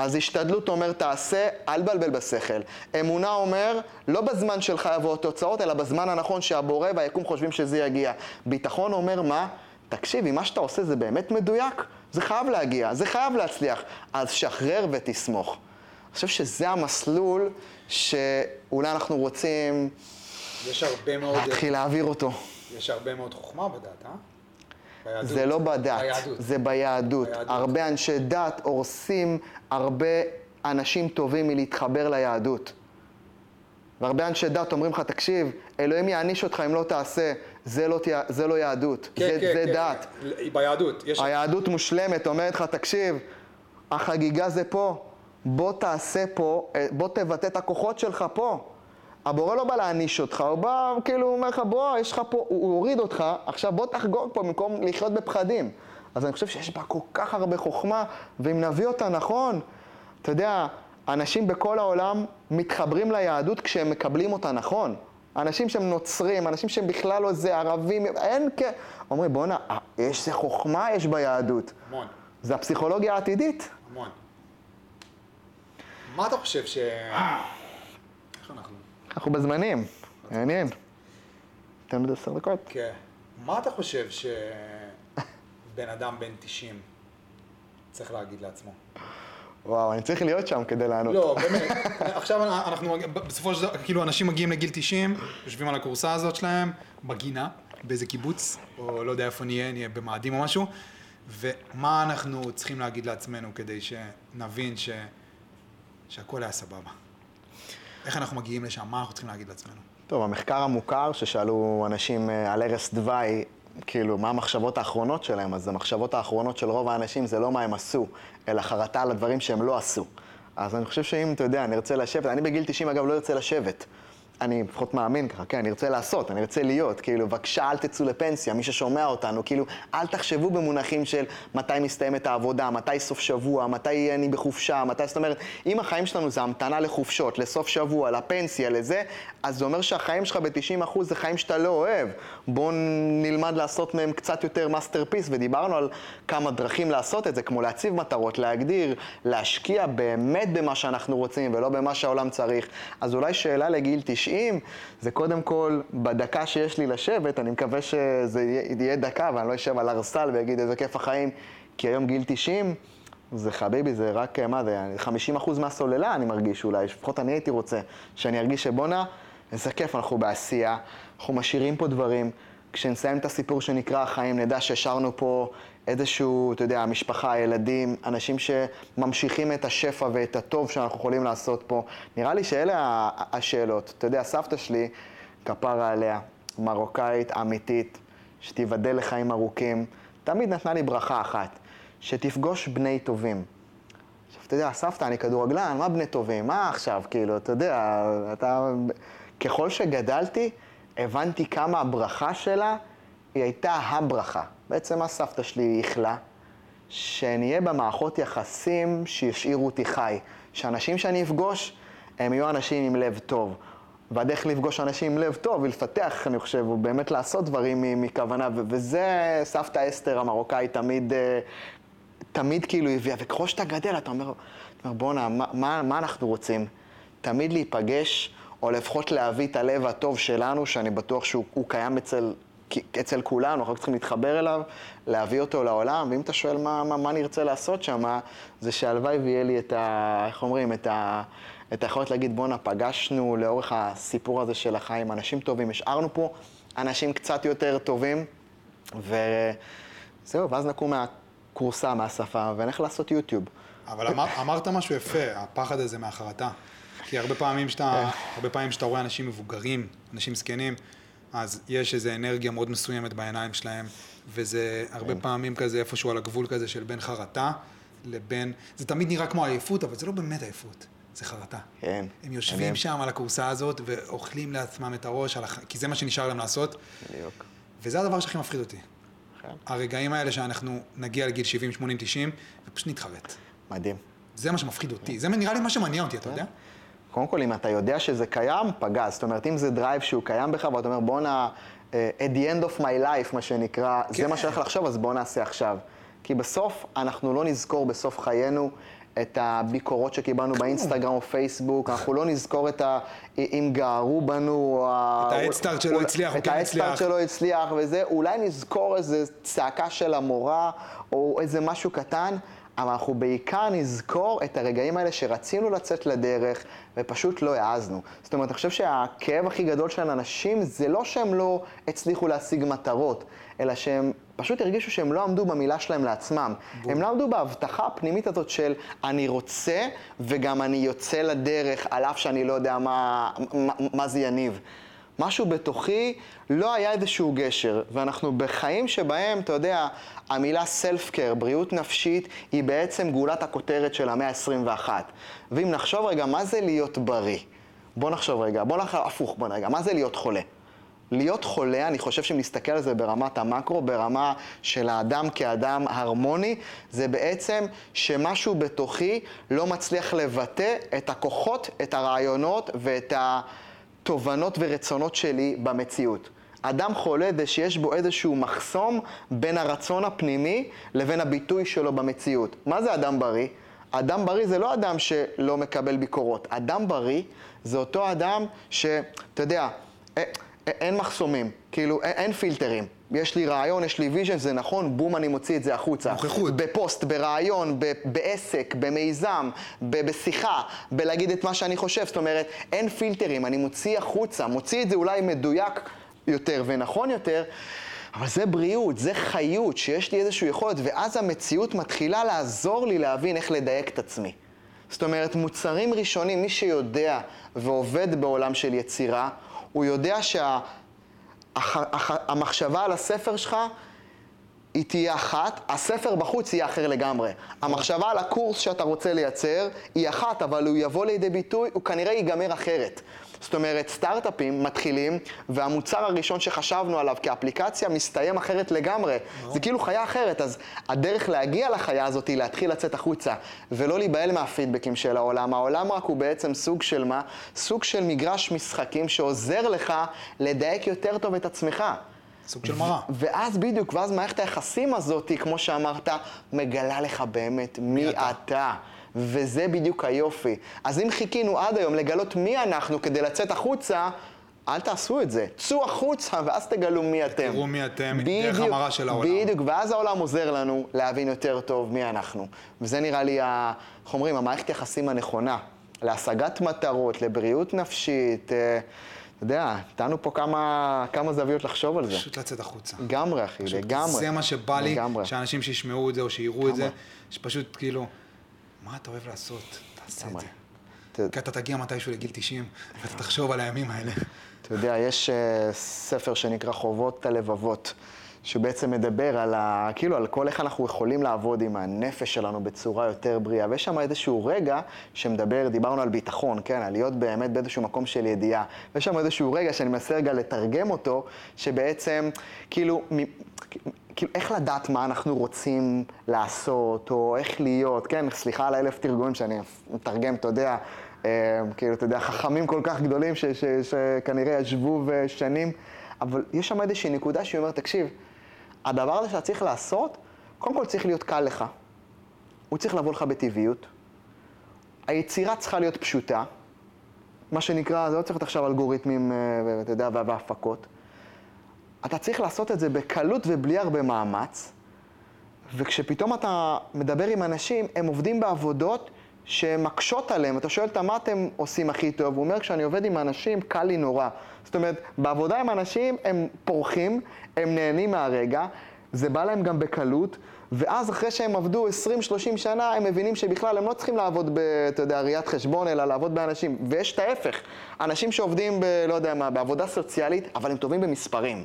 אז השתדלות אומר תעשה, אל בלבל בשכל. אמונה אומר, לא בזמן שלך יבואו תוצאות, אלא בזמן הנכון שהבורא והיקום חושבים שזה יגיע. ביטחון אומר מה? תקשיב, אם מה שאתה עושה זה באמת מדויק, זה חייב להגיע, זה חייב להצליח. אז שחרר ותסמוך. אני חושב שזה המסלול שאולי אנחנו רוצים יש הרבה מאוד... להתחיל להעביר אותו. יש הרבה מאוד חוכמה בדת, אה? ביהדות. זה לא בדת, ביהדות. זה ביהדות. ביהדות. הרבה אנשי דת הורסים הרבה אנשים טובים מלהתחבר ליהדות. והרבה אנשי דת אומרים לך, תקשיב, אלוהים יעניש אותך אם לא תעשה, זה לא, זה לא יהדות, כן, זה, כן, זה כן. דת. ביהדות. יש... היהדות מושלמת, אומרת לך, תקשיב, החגיגה זה פה, בוא תעשה פה, אה, בוא תבטא את הכוחות שלך פה. הבורא לא בא להעניש אותך, הוא בא, כאילו, הוא אומר לך, בוא, יש לך פה, הוא, הוריד אותך, עכשיו בוא תחגוג פה במקום לחיות בפחדים. אז אני חושב שיש בה כל כך הרבה חוכמה, ואם נביא אותה נכון, אתה יודע, אנשים בכל העולם מתחברים ליהדות כשהם מקבלים אותה נכון. אנשים שהם נוצרים, אנשים שהם בכלל לא איזה ערבים, אין כ... אומרים, בואנה, אה, יש איזה חוכמה יש ביהדות. המון, זה הפסיכולוגיה העתידית. המון. מה אתה חושב ש... אנחנו? בזמנים, מעניין. תן לי עשר דקות. כן. מה אתה חושב שבן אדם בן 90 צריך להגיד לעצמו? וואו, אני צריך להיות שם כדי לענות. לא, באמת. עכשיו אנחנו, בסופו של דבר, כאילו אנשים מגיעים לגיל 90, יושבים על הכורסה הזאת שלהם, בגינה, באיזה קיבוץ, או לא יודע איפה נהיה, נהיה במאדים או משהו, ומה אנחנו צריכים להגיד לעצמנו כדי שנבין ש... שהכל היה סבבה. איך אנחנו מגיעים לשם, מה אנחנו צריכים להגיד לעצמנו. טוב, המחקר המוכר ששאלו אנשים אה, על ערש דווי, כאילו, מה המחשבות האחרונות שלהם, אז המחשבות האחרונות של רוב האנשים זה לא מה הם עשו, אלא חרטה על הדברים שהם לא עשו. אז אני חושב שאם, אתה יודע, אני ארצה לשבת, אני בגיל 90 אגב לא ארצה לשבת. אני לפחות מאמין ככה, כן, אני ארצה לעשות, אני ארצה להיות, כאילו, בבקשה אל תצאו לפנסיה, מי ששומע אותנו, כאילו, אל תחשבו במונחים של מתי מסתיימת העבודה, מתי סוף שבוע, מתי אני בחופשה, מתי, זאת אומרת, אם החיים שלנו זה המתנה לחופשות, לסוף שבוע, לפנסיה, לזה, אז זה אומר שהחיים שלך ב-90% זה חיים שאתה לא אוהב. בואו נלמד לעשות מהם קצת יותר masterpiece, ודיברנו על כמה דרכים לעשות את זה, כמו להציב מטרות, להגדיר, להשקיע באמת במה שאנחנו רוצים ולא במה שהעולם צריך. אז אולי שאלה לגיל 90, זה קודם כל, בדקה שיש לי לשבת, אני מקווה שזה יהיה דקה ואני לא אשב על ערסל ואגיד איזה כיף החיים, כי היום גיל 90, זה חביבי, זה רק, מה זה, 50% מהסוללה אני מרגיש אולי, לפחות אני הייתי רוצה, שאני ארגיש שבואנה, איזה כיף, אנחנו בעשייה, אנחנו משאירים פה דברים. כשנסיים את הסיפור שנקרא החיים, נדע שהשארנו פה איזשהו, אתה יודע, משפחה, ילדים, אנשים שממשיכים את השפע ואת הטוב שאנחנו יכולים לעשות פה. נראה לי שאלה השאלות. אתה יודע, סבתא שלי, כפרה עליה, מרוקאית אמיתית, שתיבדל לחיים ארוכים, תמיד נתנה לי ברכה אחת, שתפגוש בני טובים. עכשיו, אתה יודע, סבתא, אני כדורגלן, מה בני טובים? מה עכשיו, כאילו, אתה יודע, אתה... ככל שגדלתי, הבנתי כמה הברכה שלה היא הייתה הברכה. בעצם מה סבתא שלי ייחלה? שנהיה במערכות יחסים שישאירו אותי חי. שאנשים שאני אפגוש, הם יהיו אנשים עם לב טוב. והדרך לפגוש אנשים עם לב טוב ולפתח, אני חושב, הוא באמת לעשות דברים מכוונה, וזה סבתא אסתר המרוקאית תמיד, אה, תמיד כאילו הביאה. וככל שאתה גדל, אתה אומר, אומר בואנה, מה, מה, מה אנחנו רוצים? תמיד להיפגש, או לפחות להביא את הלב הטוב שלנו, שאני בטוח שהוא הוא קיים אצל, אצל כולנו, אנחנו צריכים להתחבר אליו, להביא אותו לעולם, ואם אתה שואל מה, מה, מה נרצה לעשות שם, זה שהלוואי ויהיה לי את ה... איך אומרים? את ה... את היכולת להגיד, בואנה, פגשנו לאורך הסיפור הזה של החיים אנשים טובים, השארנו פה אנשים קצת יותר טובים, וזהו, ואז נקום מהכורסה, מהשפה, ונלך לעשות יוטיוב. אבל אמר, אמרת משהו יפה, הפחד הזה מהחרטה. כי הרבה פעמים שאתה, הרבה פעמים שאתה רואה אנשים מבוגרים, אנשים זקנים, אז יש איזו אנרגיה מאוד מסוימת בעיניים שלהם, וזה הרבה פעמים כזה איפשהו על הגבול כזה של בין חרטה לבין, זה תמיד נראה כמו עייפות, אבל זה לא באמת עייפות, זה חרטה. כן. הם יושבים מדהים. שם על הכורסה הזאת ואוכלים לעצמם את הראש, הח... כי זה מה שנשאר להם לעשות, בדיוק. וזה הדבר שהכי מפחיד אותי. כן. הרגעים האלה שאנחנו נגיע לגיל 70, 80, 90, ופשוט נתחרט. מדהים. זה מה שמפחיד אותי, זה נראה לי מה שמעניין אותי, אתה יודע? קודם כל, אם אתה יודע שזה קיים, פגז. זאת אומרת, אם זה drive שהוא קיים בך, ואתה אומר, בואנה, אה, at the end of my life, מה שנקרא, זה כן. מה שהולך לחשוב, אז בוא נעשה עכשיו. כי בסוף, אנחנו לא נזכור בסוף חיינו, uh, את הביקורות שקיבלנו באינסטגרם או פייסבוק, אנחנו לא נזכור את ה... אם גערו בנו, את האדסטארט שלא הצליח, את האדסטארט שלא הצליח וזה, אולי נזכור איזה צעקה של המורה, או איזה משהו קטן. אבל אנחנו בעיקר נזכור את הרגעים האלה שרצינו לצאת לדרך ופשוט לא העזנו. זאת אומרת, אני חושב שהכאב הכי גדול של אנשים זה לא שהם לא הצליחו להשיג מטרות, אלא שהם פשוט הרגישו שהם לא עמדו במילה שלהם לעצמם. בוא. הם לא עמדו בהבטחה הפנימית הזאת של אני רוצה וגם אני יוצא לדרך על אף שאני לא יודע מה, מה, מה זה יניב. משהו בתוכי לא היה איזשהו גשר, ואנחנו בחיים שבהם, אתה יודע, המילה סלף-קר, בריאות נפשית, היא בעצם גאולת הכותרת של המאה ה-21. ואם נחשוב רגע, מה זה להיות בריא? בוא נחשוב רגע, בוא נחשוב הפוך, בוא רגע, מה זה להיות חולה? להיות חולה, אני חושב שאם נסתכל על זה ברמת המקרו, ברמה של האדם כאדם הרמוני, זה בעצם שמשהו בתוכי לא מצליח לבטא את הכוחות, את הרעיונות ואת התובנות ורצונות שלי במציאות. אדם חולה זה שיש בו איזשהו מחסום בין הרצון הפנימי לבין הביטוי שלו במציאות. מה זה אדם בריא? אדם בריא זה לא אדם שלא מקבל ביקורות. אדם בריא זה אותו אדם שאתה יודע, אין מחסומים, כאילו אין, אין פילטרים. יש לי רעיון, יש לי vision, זה נכון, בום, אני מוציא את זה החוצה. נוכחות. בפוסט, ברעיון, ב- בעסק, במיזם, ב- בשיחה, בלהגיד את מה שאני חושב. זאת אומרת, אין פילטרים, אני מוציא החוצה, מוציא את זה אולי מדויק יותר ונכון יותר, אבל זה בריאות, זה חיות, שיש לי איזושהי יכולת, ואז המציאות מתחילה לעזור לי להבין איך לדייק את עצמי. זאת אומרת, מוצרים ראשונים, מי שיודע ועובד בעולם של יצירה, הוא יודע שהמחשבה שה, על הספר שלך היא תהיה אחת, הספר בחוץ יהיה אחר לגמרי. המחשבה על הקורס שאתה רוצה לייצר היא אחת, אבל הוא יבוא לידי ביטוי, הוא כנראה ייגמר אחרת. זאת אומרת, סטארט-אפים מתחילים, והמוצר הראשון שחשבנו עליו כאפליקציה מסתיים אחרת לגמרי. No. זה כאילו חיה אחרת, אז הדרך להגיע לחיה הזאת היא להתחיל לצאת החוצה, ולא להיבהל מהפידבקים של העולם. העולם רק הוא בעצם סוג של מה? סוג של מגרש משחקים שעוזר לך לדייק יותר טוב את עצמך. סוג של מראה. ואז בדיוק, ואז מערכת היחסים הזאת, כמו שאמרת, מגלה לך באמת מי, מי אתה. אתה. וזה בדיוק היופי. אז אם חיכינו עד היום לגלות מי אנחנו כדי לצאת החוצה, אל תעשו את זה. צאו החוצה ואז תגלו מי אתם. תראו מי אתם, בדיוק, דרך המראה של העולם. בדיוק, ואז העולם עוזר לנו להבין יותר טוב מי אנחנו. וזה נראה לי, איך אומרים, המערכת יחסים הנכונה. להשגת מטרות, לבריאות נפשית. אה, אתה יודע, נתנו פה כמה, כמה זוויות לחשוב על זה. פשוט לצאת החוצה. לגמרי, אחי, לגמרי. זה מה שבא לי, לגמרי. שאנשים שישמעו את זה או שיראו את זה, שפשוט כאילו, מה אתה אוהב לעשות? תעשה את זה. כי אתה תגיע מתישהו לגיל 90, ואתה תחשוב על הימים האלה. אתה יודע, יש uh, ספר שנקרא חובות הלבבות. שבעצם מדבר על ה... כאילו, על כל איך אנחנו יכולים לעבוד עם הנפש שלנו בצורה יותר בריאה. ויש שם איזשהו רגע שמדבר, דיברנו על ביטחון, כן? על להיות באמת באיזשהו מקום של ידיעה. ויש שם איזשהו רגע שאני מנסה רגע לתרגם אותו, שבעצם, כאילו, מ... כאילו, איך לדעת מה אנחנו רוצים לעשות, או איך להיות, כן? סליחה על האלף תרגומים שאני מתרגם, אתה יודע, אה, כאילו, אתה יודע, חכמים כל כך גדולים שכנראה ישבו ושנים, אבל יש שם איזושהי נקודה שהיא אומרת, תקשיב, הדבר הזה שאתה צריך לעשות, קודם כל צריך להיות קל לך. הוא צריך לבוא לך בטבעיות. היצירה צריכה להיות פשוטה. מה שנקרא, זה לא צריך להיות עכשיו אלגוריתמים, אה, אתה יודע, והפקות. אתה צריך לעשות את זה בקלות ובלי הרבה מאמץ, וכשפתאום אתה מדבר עם אנשים, הם עובדים בעבודות שמקשות עליהם. אתה שואל אותם, מה אתם עושים הכי טוב? הוא אומר, כשאני עובד עם אנשים, קל לי נורא. זאת אומרת, בעבודה עם אנשים הם פורחים, הם נהנים מהרגע, זה בא להם גם בקלות, ואז אחרי שהם עבדו 20-30 שנה, הם מבינים שבכלל הם לא צריכים לעבוד ב, אתה יודע, ראיית חשבון, אלא לעבוד באנשים. ויש את ההפך, אנשים שעובדים ב, לא יודע מה, בעבודה סוציאלית, אבל הם טובים במספרים.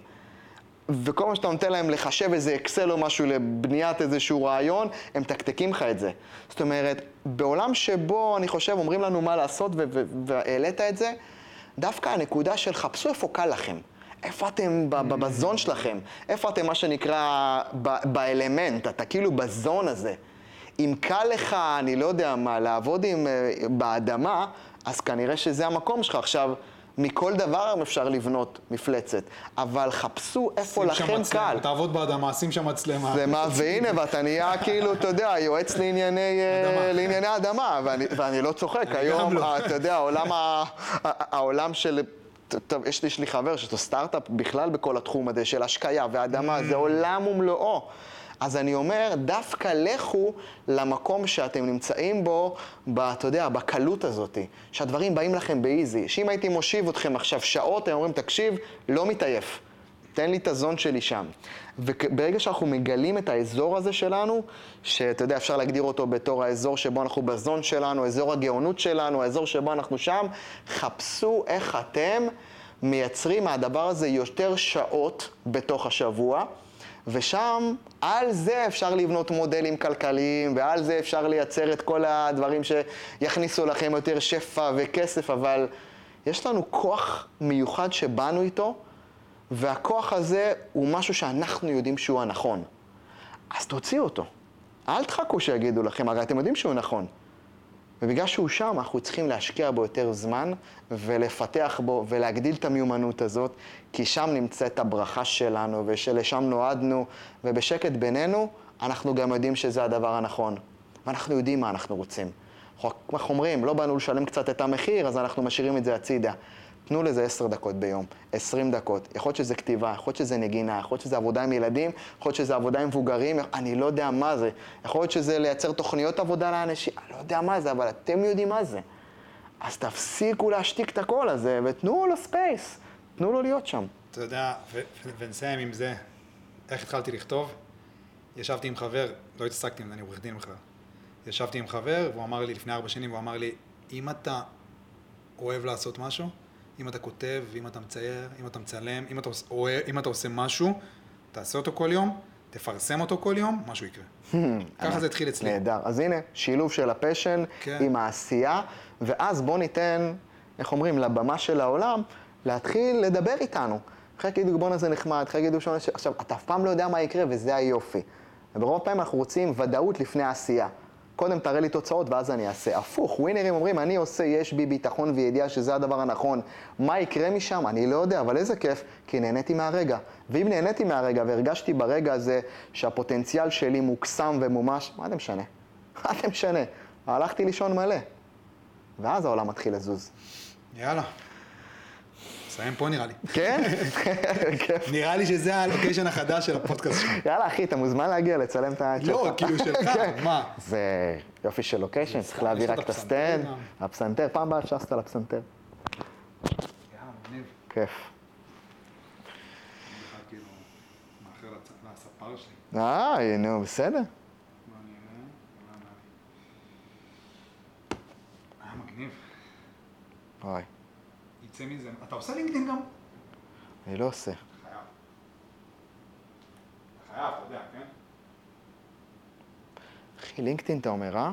וכל מה שאתה נותן להם לחשב איזה אקסל או משהו לבניית איזשהו רעיון, הם מתקתקים לך את זה. זאת אומרת, בעולם שבו, אני חושב, אומרים לנו מה לעשות והעלית את זה, דווקא הנקודה של חפשו איפה קל לכם. איפה אתם בזון שלכם? איפה אתם, מה שנקרא, באלמנט? אתה כאילו בזון הזה. אם קל לך, אני לא יודע מה, לעבוד עם, אה, באדמה, אז כנראה שזה המקום שלך. עכשיו, מכל דבר היום אפשר לבנות מפלצת, אבל חפשו איפה לכם קל. תעבוד באדמה, שים שם מצלמה. זה מה, והנה, ואתה נהיה כאילו, אתה יודע, יועץ לענייני אה, אדמה. לענייני אדמה, ואני, ואני לא צוחק, היום, לא. אה, אתה יודע, העולם, ה- העולם של... טוב, יש לי, חבר לו סטארט-אפ בכלל בכל התחום הזה של השקיה ואדמה, זה עולם ומלואו. אז אני אומר, דווקא לכו למקום שאתם נמצאים בו, ב, אתה יודע, בקלות הזאת, שהדברים באים לכם באיזי. שאם הייתי מושיב אתכם עכשיו שעות, אתם אומרים, תקשיב, לא מתעייף. תן לי את הזון שלי שם. וברגע שאנחנו מגלים את האזור הזה שלנו, שאתה יודע, אפשר להגדיר אותו בתור האזור שבו אנחנו בזון שלנו, אזור הגאונות שלנו, האזור שבו אנחנו שם, חפשו איך אתם מייצרים מהדבר הזה יותר שעות בתוך השבוע. ושם, על זה אפשר לבנות מודלים כלכליים, ועל זה אפשר לייצר את כל הדברים שיכניסו לכם יותר שפע וכסף, אבל יש לנו כוח מיוחד שבאנו איתו, והכוח הזה הוא משהו שאנחנו יודעים שהוא הנכון. אז תוציאו אותו. אל תחכו שיגידו לכם, הרי אתם יודעים שהוא נכון. ובגלל שהוא שם, אנחנו צריכים להשקיע בו יותר זמן ולפתח בו ולהגדיל את המיומנות הזאת, כי שם נמצאת הברכה שלנו ושלשם נועדנו, ובשקט בינינו, אנחנו גם יודעים שזה הדבר הנכון. ואנחנו יודעים מה אנחנו רוצים. אנחנו אומרים, לא באנו לשלם קצת את המחיר, אז אנחנו משאירים את זה הצידה. תנו לזה עשר דקות ביום, עשרים דקות. יכול להיות שזה כתיבה, יכול להיות שזה נגינה, יכול להיות שזה עבודה עם ילדים, יכול להיות שזה עבודה עם מבוגרים, אני לא יודע מה זה. יכול להיות שזה לייצר תוכניות עבודה לאנשים, אני לא יודע מה זה, אבל אתם יודעים מה זה. אז תפסיקו להשתיק את הקול הזה, ותנו לו space, תנו לו להיות שם. אתה יודע, ונסיים עם זה, איך התחלתי לכתוב? ישבתי עם חבר, לא התעסקתי עם זה, אני עורך דין בכלל. ישבתי עם חבר, והוא אמר לי, לפני ארבע שנים, הוא אמר לי, אם אתה אוהב לעשות משהו, אם אתה כותב, אם אתה מצייר, אם אתה מצלם, אם אתה, אוהב, אם אתה עושה משהו, תעשה אותו כל יום, תפרסם אותו כל יום, משהו יקרה. ככה זה התחיל אצלי. נהדר. אז הנה, שילוב של הפשן כן. עם העשייה, ואז בואו ניתן, איך אומרים, לבמה של העולם, להתחיל לדבר איתנו. חלק יגידו, בואנה זה נחמד, חלק יגידו. עכשיו, אתה אף פעם לא יודע מה יקרה, וזה היופי. וברוב הפעמים אנחנו רוצים ודאות לפני העשייה. קודם תראה לי תוצאות ואז אני אעשה. הפוך, ווינרים אומרים, אני עושה, יש בי ביטחון וידיעה שזה הדבר הנכון. מה יקרה משם? אני לא יודע, אבל איזה כיף, כי נהניתי מהרגע. ואם נהניתי מהרגע והרגשתי ברגע הזה שהפוטנציאל שלי מוקסם ומומש, מה זה משנה? מה זה משנה? הלכתי לישון מלא. ואז העולם מתחיל לזוז. יאללה. נסיים פה נראה לי. כן? נראה לי שזה ה location החדש של הפודקאסט שלך. יאללה, אחי, אתה מוזמן להגיע לצלם את ה... לא, כאילו שלך, כן. מה? זה יופי של location, צריך להביא רק את ה stand. הפסנתר, פעם הבאה אפשר לעשות על הפסנתר. כיף. אה, נו, בסדר. היה מגניב. אוי, יצא מזה. אתה עושה לינקדאין גם? אני לא עושה. חייב. חייב, אתה יודע, כן? אחי, לינקדאין אתה אומר, אה?